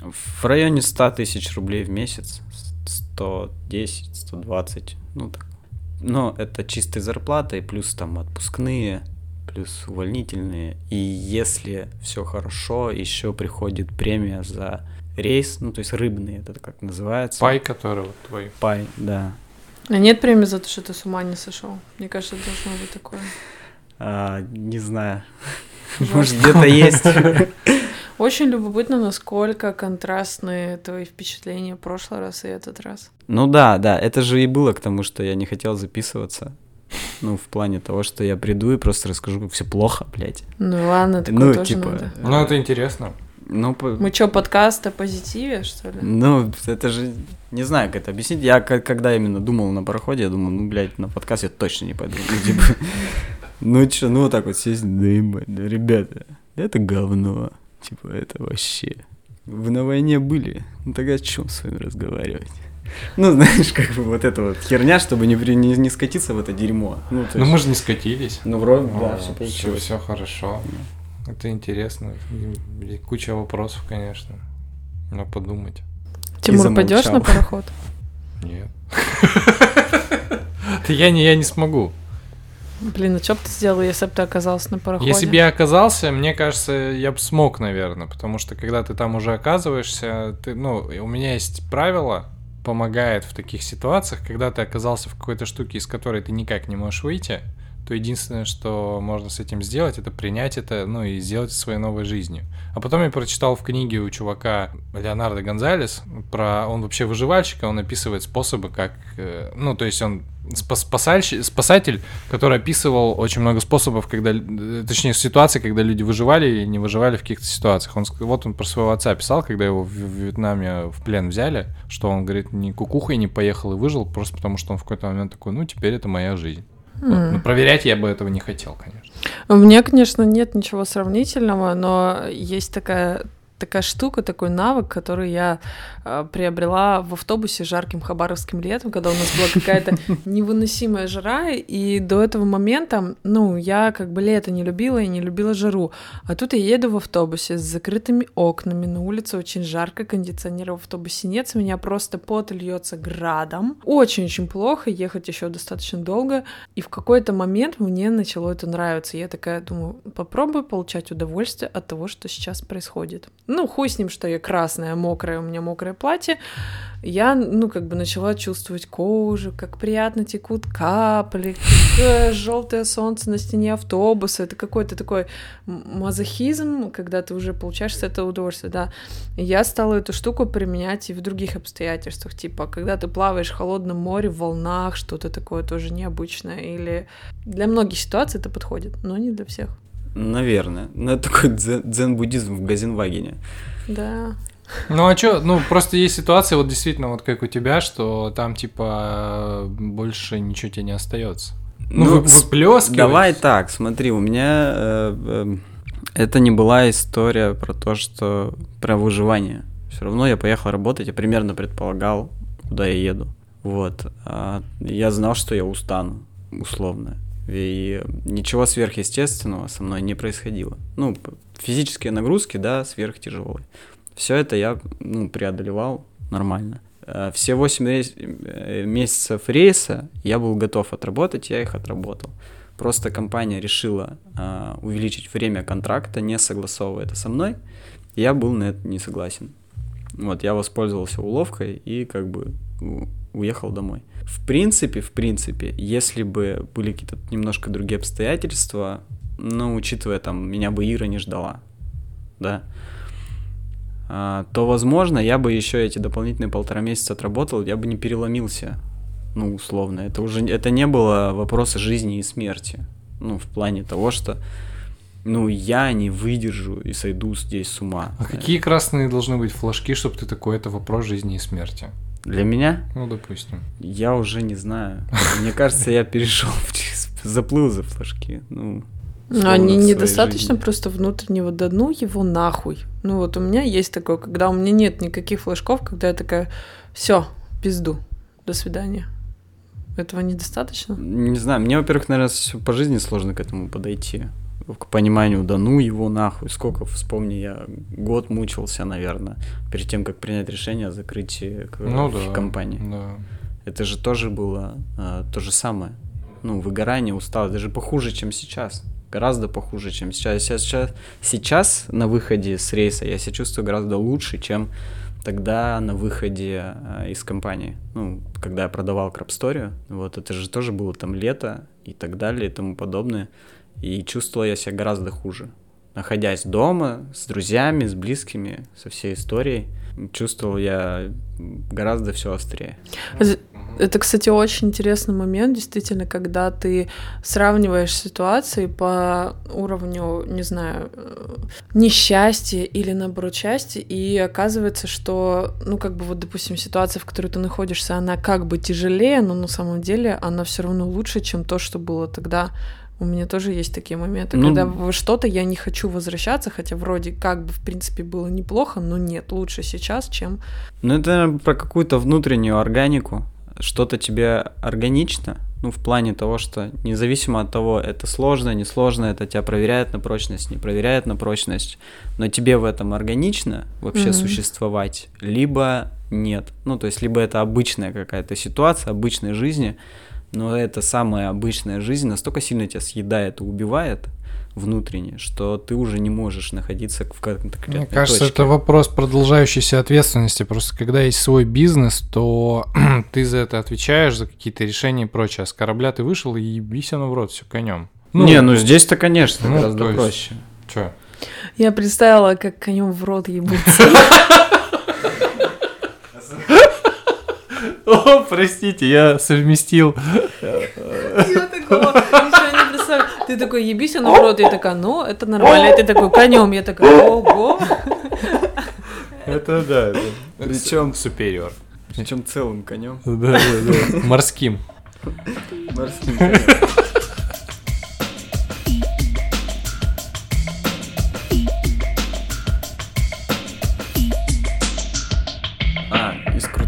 В районе 100 тысяч рублей в месяц. 110, 120, ну так. Но это чистая зарплата и плюс там отпускные, плюс увольнительные. И если все хорошо, еще приходит премия за рейс, ну то есть рыбный, это как называется. Пай, который вот твой. Пай, да. А нет премии за то, что ты с ума не сошел? Мне кажется, должно быть такое. А, не знаю. Может, где-то есть. Очень любопытно, насколько контрастные твои впечатления в прошлый раз и этот раз. Ну да, да, это же и было к тому, что я не хотел записываться. Ну, в плане того, что я приду и просто расскажу, как все плохо, блядь. Ну ладно, такое ну, тоже типа, надо. Ну, это интересно. Ну, по... Мы что, подкаст о позитиве, что ли? Ну, это же... Не знаю, как это объяснить. Я когда именно думал на пароходе, я думал, ну, блядь, на подкаст я точно не пойду. Ну, типа, ну, что, ну, вот так вот сесть, да, ебать, да, ребята, это говно. Типа, это вообще... Вы на войне были? Ну тогда о чем с вами разговаривать? Ну, знаешь, как бы вот эта вот херня, чтобы не, не, не скатиться в это дерьмо. Ну, то ну мы же не скатились. Ну, вроде, да, все получилось. Все, все хорошо. Это интересно. И куча вопросов, конечно. Но подумать. Тимур, пойдешь на пароход? Нет. Я не, я не смогу. Блин, а что бы ты сделал, если бы ты оказался на пароходе? Если бы я оказался, мне кажется, я бы смог, наверное, потому что когда ты там уже оказываешься, ты, ну, у меня есть правило, помогает в таких ситуациях, когда ты оказался в какой-то штуке, из которой ты никак не можешь выйти, то единственное, что можно с этим сделать, это принять это, ну и сделать своей новой жизнью. А потом я прочитал в книге у чувака Леонардо Гонзалес про... Он вообще выживальщик, он описывает способы, как... Э, ну, то есть он спасатель, спасатель, который описывал очень много способов, когда, э, точнее, ситуации, когда люди выживали и не выживали в каких-то ситуациях. Он, вот он про своего отца писал, когда его в, Вьетнаме в плен взяли, что он, говорит, ни кукухой не поехал и выжил, просто потому что он в какой-то момент такой, ну, теперь это моя жизнь. Mm. Вот. Ну, проверять я бы этого не хотел, конечно. У меня, конечно, нет ничего сравнительного, но есть такая такая штука, такой навык, который я э, приобрела в автобусе жарким хабаровским летом, когда у нас была какая-то невыносимая жара, и до этого момента, ну, я как бы лето не любила и не любила жару, а тут я еду в автобусе с закрытыми окнами, на улице очень жарко, кондиционера в автобусе нет, с меня просто пот льется градом, очень-очень плохо, ехать еще достаточно долго, и в какой-то момент мне начало это нравиться, я такая думаю, попробую получать удовольствие от того, что сейчас происходит. Ну, хуй с ним, что я красная, мокрая, у меня мокрое платье. Я, ну, как бы начала чувствовать кожу, как приятно текут капли, как желтое солнце на стене автобуса. Это какой-то такой мазохизм, когда ты уже получаешь с этого удовольствие, да. я стала эту штуку применять и в других обстоятельствах, типа, когда ты плаваешь в холодном море, в волнах, что-то такое тоже необычное. Или для многих ситуаций это подходит, но не для всех. Наверное. Ну, это такой дзен-буддизм в Газенвагене. Да. Ну а что, ну просто есть ситуация, вот действительно, вот как у тебя, что там типа больше ничего тебе не остается. Ну, ну выплескивать. Давай так, смотри, у меня э, э, это не была история про то, что про выживание. Все равно я поехал работать, я примерно предполагал, куда я еду. Вот. А я знал, что я устану, условно. И ничего сверхъестественного со мной не происходило. Ну, физические нагрузки, да, сверхтяжелые. Все это я ну, преодолевал нормально. Э, все 8 рейс, э, месяцев рейса я был готов отработать, я их отработал. Просто компания решила э, увеличить время контракта, не согласовывая это со мной. Я был на это не согласен. Вот, я воспользовался уловкой и как бы уехал домой. В принципе, в принципе, если бы были какие-то немножко другие обстоятельства, ну, учитывая там, меня бы Ира не ждала, да, а, то, возможно, я бы еще эти дополнительные полтора месяца отработал, я бы не переломился, ну, условно. Это уже, это не было вопроса жизни и смерти, ну, в плане того, что, ну, я не выдержу и сойду здесь с ума. А какие красные должны быть флажки, чтобы ты такой, это вопрос жизни и смерти? Для меня? Ну, допустим. Я уже не знаю. Мне кажется, я перешел, заплыл за флажки. Ну, но они недостаточно жизни. просто внутреннего, да ну его нахуй. Ну вот у меня есть такое, когда у меня нет никаких флажков, когда я такая, все, пизду, до свидания. Этого недостаточно? Не знаю, мне, во-первых, наверное, по жизни сложно к этому подойти. К пониманию, да ну его нахуй, сколько, вспомни, я год мучился, наверное, перед тем, как принять решение о закрытии ну, да, компании. Да. Это же тоже было а, то же самое. Ну, выгорание, усталость, даже похуже, чем сейчас гораздо похуже, чем сейчас. Сейчас, сейчас на выходе с рейса я себя чувствую гораздо лучше, чем тогда на выходе э, из компании. Ну, когда я продавал крабсторию, вот это же тоже было там лето и так далее и тому подобное. И чувствовал я себя гораздо хуже. Находясь дома, с друзьями, с близкими, со всей историей, чувствовал я гораздо все острее. Это, кстати, очень интересный момент, действительно, когда ты сравниваешь ситуации по уровню, не знаю, э, несчастья или, наоборот, счастья, и оказывается, что, ну, как бы вот, допустим, ситуация, в которой ты находишься, она как бы тяжелее, но на самом деле она все равно лучше, чем то, что было тогда. У меня тоже есть такие моменты, ну, когда что-то я не хочу возвращаться, хотя вроде как бы, в принципе, было неплохо, но нет, лучше сейчас, чем... Ну, это про какую-то внутреннюю органику что-то тебе органично, ну, в плане того, что независимо от того, это сложно, не сложно, это тебя проверяет на прочность, не проверяет на прочность, но тебе в этом органично вообще mm-hmm. существовать, либо нет. Ну, то есть, либо это обычная какая-то ситуация, обычной жизни, но эта самая обычная жизнь настолько сильно тебя съедает и убивает, внутренне, что ты уже не можешь находиться в конкретной Мне кажется, точке. это вопрос продолжающейся ответственности. Просто когда есть свой бизнес, то ты за это отвечаешь, за какие-то решения и прочее. А с корабля ты вышел и ебись оно в рот, все конем. Ну, не, ну здесь-то, конечно, ну, гораздо есть, проще. Че? Я представила, как конем в рот ебутся. О, простите, я совместил. Я такого не представляю. Ты такой, ебись, а наоборот. Я такая, ну, это нормально. ты такой, конем. Я такая, ого. Это да, это. Причем супериор. Причем целым конем. Да, да, да. Морским. Морским конем.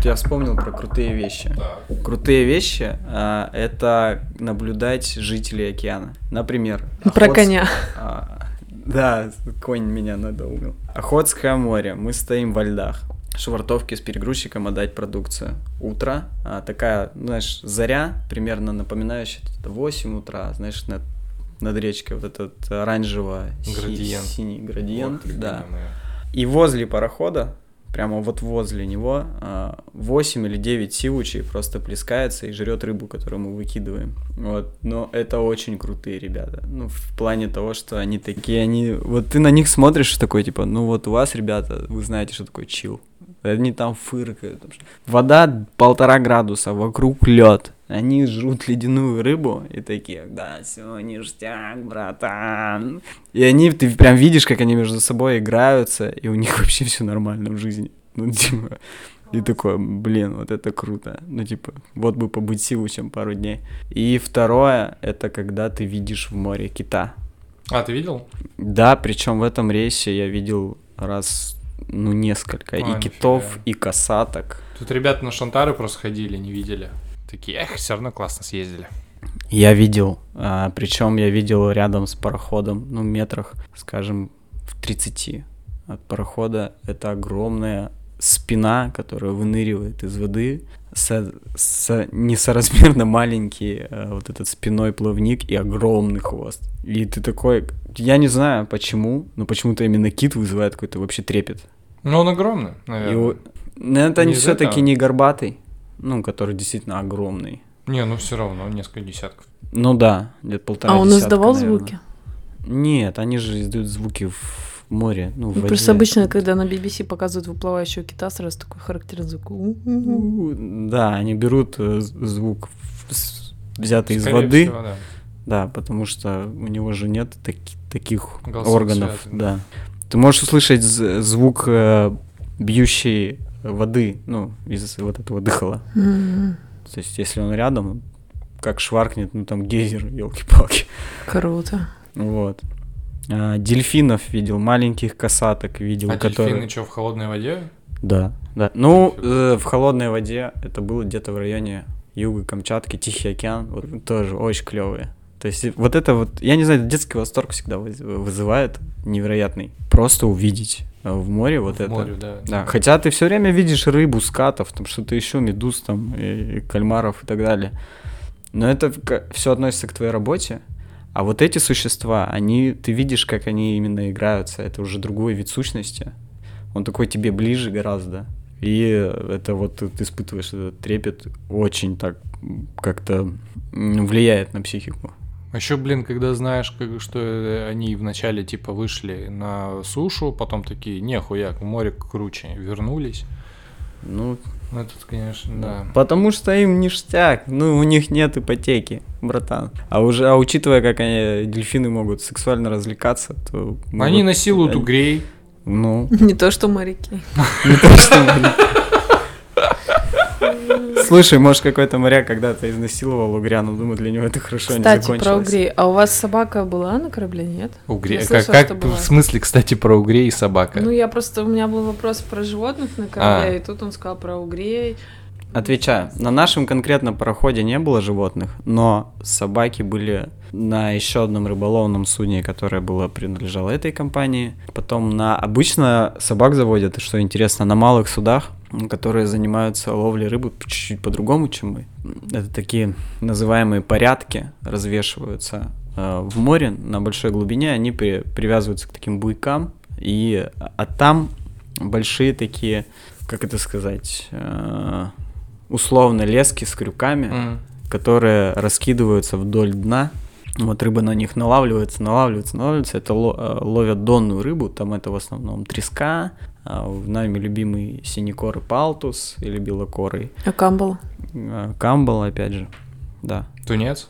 Я вспомнил про крутые вещи. Да. Крутые вещи а, это наблюдать жителей океана. Например. Про Охотск... коня. А, да, конь меня надоумил. Охотское море. Мы стоим во льдах. Швартовки с перегрузчиком отдать продукцию. Утро. А, такая, знаешь, заря, примерно напоминающая 8 утра, знаешь, над, над речкой вот этот оранжево-синий синий градиент. Вот, да. И возле парохода прямо вот возле него 8 а, или 9 сивучей просто плескается и жрет рыбу, которую мы выкидываем. Вот, но это очень крутые ребята. Ну, в плане того, что они такие, они... Вот ты на них смотришь такой, типа, ну вот у вас, ребята, вы знаете, что такое чил. Они там фыркают. Вода полтора градуса, вокруг лед. Они жрут ледяную рыбу и такие, да, все, ништяк, братан. И они, ты прям видишь, как они между собой играются, и у них вообще все нормально в жизни. Ну, типа, и такой, блин, вот это круто. Ну, типа, вот бы побыть чем пару дней. И второе, это когда ты видишь в море кита. А, ты видел? Да, причем в этом рейсе я видел раз, ну, несколько. А, и китов, нифига. и касаток. Тут ребята на Шантары просто ходили, не видели. Такие, эх, все равно классно съездили. Я видел, а, причем я видел рядом с пароходом, ну, метрах, скажем, в 30 от парохода. Это огромная спина, которая выныривает из воды, со, со, несоразмерно маленький э, вот этот спиной плавник и огромный хвост. И ты такой, я не знаю почему, но почему-то именно кит вызывает какой-то вообще трепет. Ну, он огромный, наверное. И, это не все-таки не горбатый, ну, который действительно огромный. Не, ну все равно, несколько десятков. Ну да, где-то полтора А он десятка, издавал наверное. звуки? Нет, они же издают звуки в море, ну, в ну, Просто обычно, когда на BBC показывают выплывающего кита, сразу такой характерный звук. Да, они берут э, звук, взятый из воды. Всего, да. да, потому что у него же нет таки, таких Голосов органов. Связан. Да. Ты можешь услышать звук э, бьющей воды, ну, из вот этого дыхала. Mm-hmm. То есть, если он рядом, как шваркнет, ну там гейзер, елки-палки. Круто. Вот. А, дельфинов видел, маленьких косаток видел. А которые... дельфины что, в холодной воде? Да, да. Ну, э, в холодной воде это было где-то в районе юга Камчатки, Тихий океан, вот, тоже очень клевые. То есть вот это вот, я не знаю, детский восторг всегда вызывает невероятный. Просто увидеть в море вот в это. Море, да. да. Хотя ты все время видишь рыбу, скатов, там что-то еще, медуз там, и, и кальмаров и так далее. Но это все относится к твоей работе, а вот эти существа, они, ты видишь, как они именно играются. Это уже другой вид сущности. Он такой тебе ближе гораздо. И это вот ты испытываешь этот трепет очень так как-то влияет на психику. А еще, блин, когда знаешь, как, что они вначале типа вышли на сушу, потом такие, нехуя, море круче, вернулись. Ну, ну, тут, конечно, да. Потому что им ништяк. Ну, у них нет ипотеки, братан. А уже, а учитывая, как они, дельфины могут сексуально развлекаться, то... Они насилуют угрей. Ну. Не то, что моряки. Не то, что моряки. Слушай, может, какой-то моряк когда-то изнасиловал угря, но думаю, для него это хорошо кстати, не закончилось. про угрей. А у вас собака была на корабле, нет? Угрей. Как, как в смысле, кстати, про угрей и собака? Ну, я просто, у меня был вопрос про животных на корабле, а. и тут он сказал про угрей. Отвечаю. На нашем конкретном пароходе не было животных, но собаки были на еще одном рыболовном судне, которое было принадлежало этой компании. Потом на обычно собак заводят, что интересно, на малых судах, которые занимаются ловлей рыбы чуть-чуть по-другому, чем мы. Это такие называемые порядки развешиваются э, в море на большой глубине, они при, привязываются к таким буйкам, и а там большие такие, как это сказать, э, условно лески с крюками, mm. которые раскидываются вдоль дна. Вот рыба на них налавливается, налавливается, налавливается. Это э, ловят донную рыбу, там это в основном треска, нами любимый синекоры палтус или белокорый. А камбал? А, камбал, опять же, да. Тунец?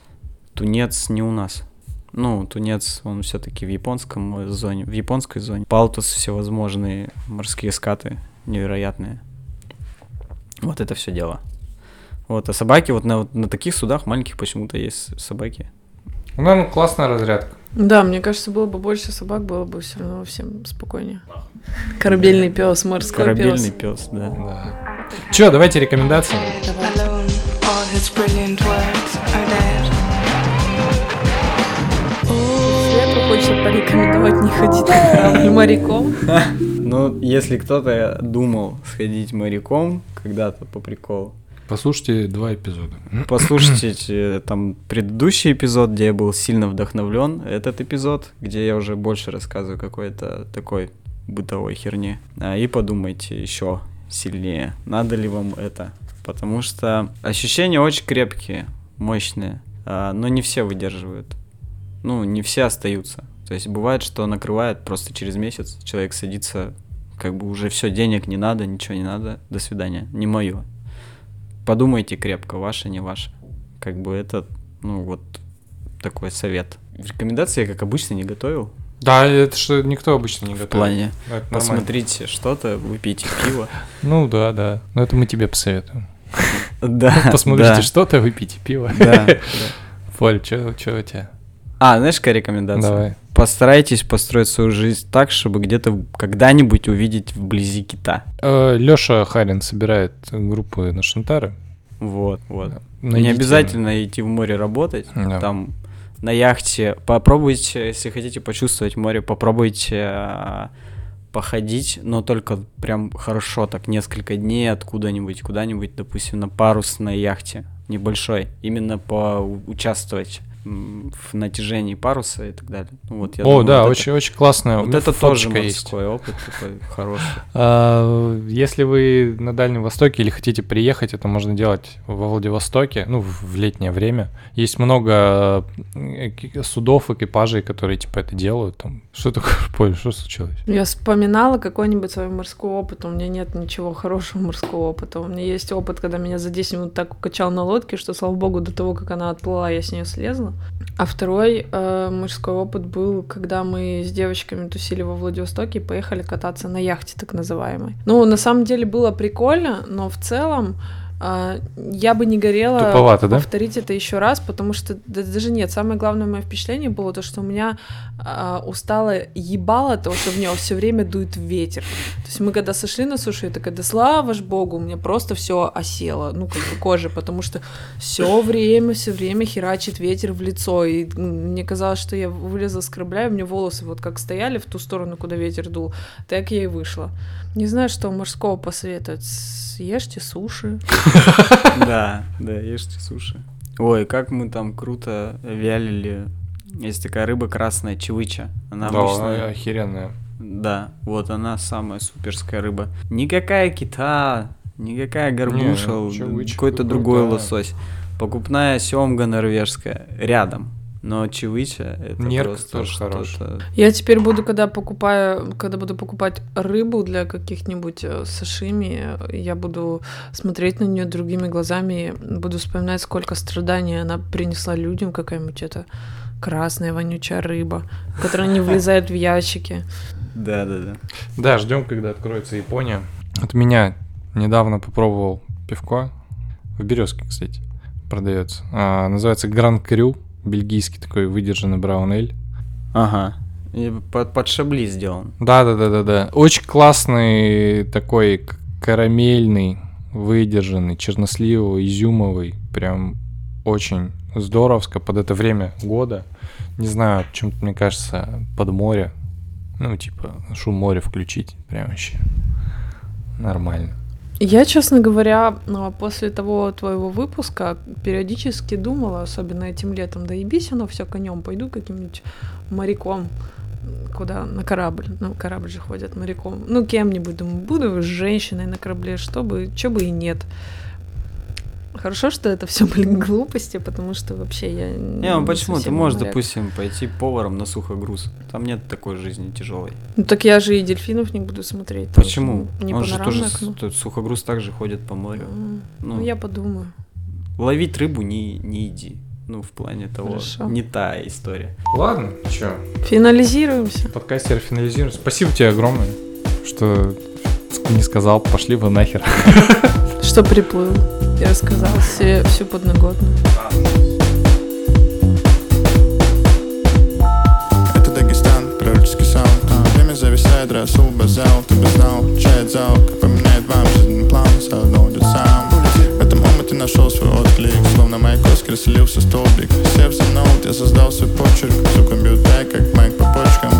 Тунец не у нас. Ну, тунец, он все-таки в японском зоне, в японской зоне. Палтус всевозможные морские скаты невероятные. Вот это все дело. Вот, а собаки, вот на, вот на таких судах маленьких почему-то есть собаки. Ну, классная разрядка. Да, мне кажется, было бы больше собак, было бы все равно всем спокойнее. Корабельный пес, морской Корабельный пес, да. да. Че, давайте рекомендации. Света хочет порекомендовать не ходить на корабль моряком. Ну, если кто-то думал сходить моряком когда-то по приколу, Послушайте два эпизода. Послушайте там предыдущий эпизод, где я был сильно вдохновлен, этот эпизод, где я уже больше рассказываю какой-то такой бытовой херни. А, и подумайте еще сильнее, надо ли вам это. Потому что ощущения очень крепкие, мощные, а, но не все выдерживают. Ну, не все остаются. То есть бывает, что накрывает просто через месяц, человек садится, как бы уже все, денег не надо, ничего не надо, до свидания, не мое подумайте крепко, ваше, не ваше. Как бы это, ну, вот такой совет. Рекомендации я, как обычно, не готовил. Да, это что никто обычно не готовит. В плане, это посмотрите что-то, выпейте пиво. Ну да, да. Но это мы тебе посоветуем. Да. Посмотрите что-то, выпейте пиво. Да. Поль, что у тебя? А, знаешь, какая рекомендация? Давай. Постарайтесь построить свою жизнь так, чтобы где-то когда-нибудь увидеть вблизи кита. Э, Лёша Харин собирает группы на Шантары. Вот, вот. Найдите. Не обязательно идти в море работать. Да. Там на яхте попробуйте, если хотите почувствовать море, попробуйте а, походить, но только прям хорошо, так несколько дней откуда-нибудь, куда-нибудь, допустим, на парусной яхте небольшой, именно поучаствовать в натяжении паруса и так далее. Ну, вот, я О, думаю, да, вот очень, это, очень классная. Вот это тоже морской есть. опыт такой хороший. А, если вы на Дальнем Востоке или хотите приехать, это можно делать во Владивостоке, ну, в летнее время. Есть много э, судов, экипажей, которые типа это делают. Там. Что такое, Поль, что случилось? Я вспоминала какой-нибудь свой морской опыт. У меня нет ничего хорошего морского опыта. У меня есть опыт, когда меня за 10 минут так укачал на лодке, что, слава богу, до того, как она отплыла, я с нее слезла. А второй э, мужской опыт был, когда мы с девочками тусили во Владивостоке и поехали кататься на яхте, так называемой. Ну, на самом деле было прикольно, но в целом я бы не горела Туповато, повторить да? это еще раз, потому что даже нет. Самое главное мое впечатление было то, что у меня а, устало ебало то, что в него все время дует ветер. То есть мы когда сошли на сушу, я такая, да слава ж богу, у меня просто все осело, ну как бы кожа, потому что все время, все время херачит ветер в лицо, и мне казалось, что я вылезла с корабля, и у меня волосы вот как стояли в ту сторону, куда ветер дул, так я и вышла. Не знаю, что мужского посоветовать ешьте суши. Да, да, ешьте суши. Ой, как мы там круто вялили. Есть такая рыба красная, чевыча. Она да, обычно... охеренная. Да, вот она самая суперская рыба. Никакая кита, никакая горбуша, какой-то другой лосось. Покупная семга норвежская рядом. Но чевыча это Нерк просто тоже хорош. Я теперь буду, когда покупаю, когда буду покупать рыбу для каких-нибудь э, сашими, я буду смотреть на нее другими глазами, буду вспоминать, сколько страданий она принесла людям, какая-нибудь это красная вонючая рыба, которая не влезает в ящики. Да, да, да. Да, ждем, когда откроется Япония. От меня недавно попробовал пивко в Березке, кстати, продается. А, называется Гранд Крю бельгийский такой выдержанный браун эль. Ага. И под, под шабли сделан. Да, да, да, да, да. Очень классный такой карамельный, выдержанный, черносливовый, изюмовый. Прям очень здоровско под это время года. Не знаю, чем-то, мне кажется, под море. Ну, типа, шум моря включить. Прям вообще нормально. Я, честно говоря, ну, после того твоего выпуска периодически думала, особенно этим летом, да ебись оно все конем, пойду каким-нибудь моряком куда на корабль, ну корабль же ходят моряком, ну кем-нибудь, думаю, буду женщиной на корабле, чтобы, что бы и нет. Хорошо, что это все были глупости, потому что вообще я не. Ну почему? Ты можешь, моряк. допустим, пойти поваром на сухогруз. Там нет такой жизни тяжелой. Ну так я же и дельфинов не буду смотреть. Почему? Не Он же тоже окно. сухогруз также ходит по морю. Mm. Ну, ну я подумаю. Ловить рыбу не, не иди. Ну, в плане того, Хорошо. не та история. Ладно, что? Финализируемся. Подкастер финализируем. Спасибо тебе огромное, что не сказал, пошли вы нахер. Что приплыл. Я рассказал все, всю подноготную. Это Дагестан, пророческий саунд. Время зависает, Расул Базал, ты бы знал. Чает зал, поменяет вам жизненный план, заодно уйдет сам. В этом омуте нашел свой отклик, словно Маяковский расселился столбик. Сев за ноут, я создал свой почерк, все компьютер, как майк по почкам.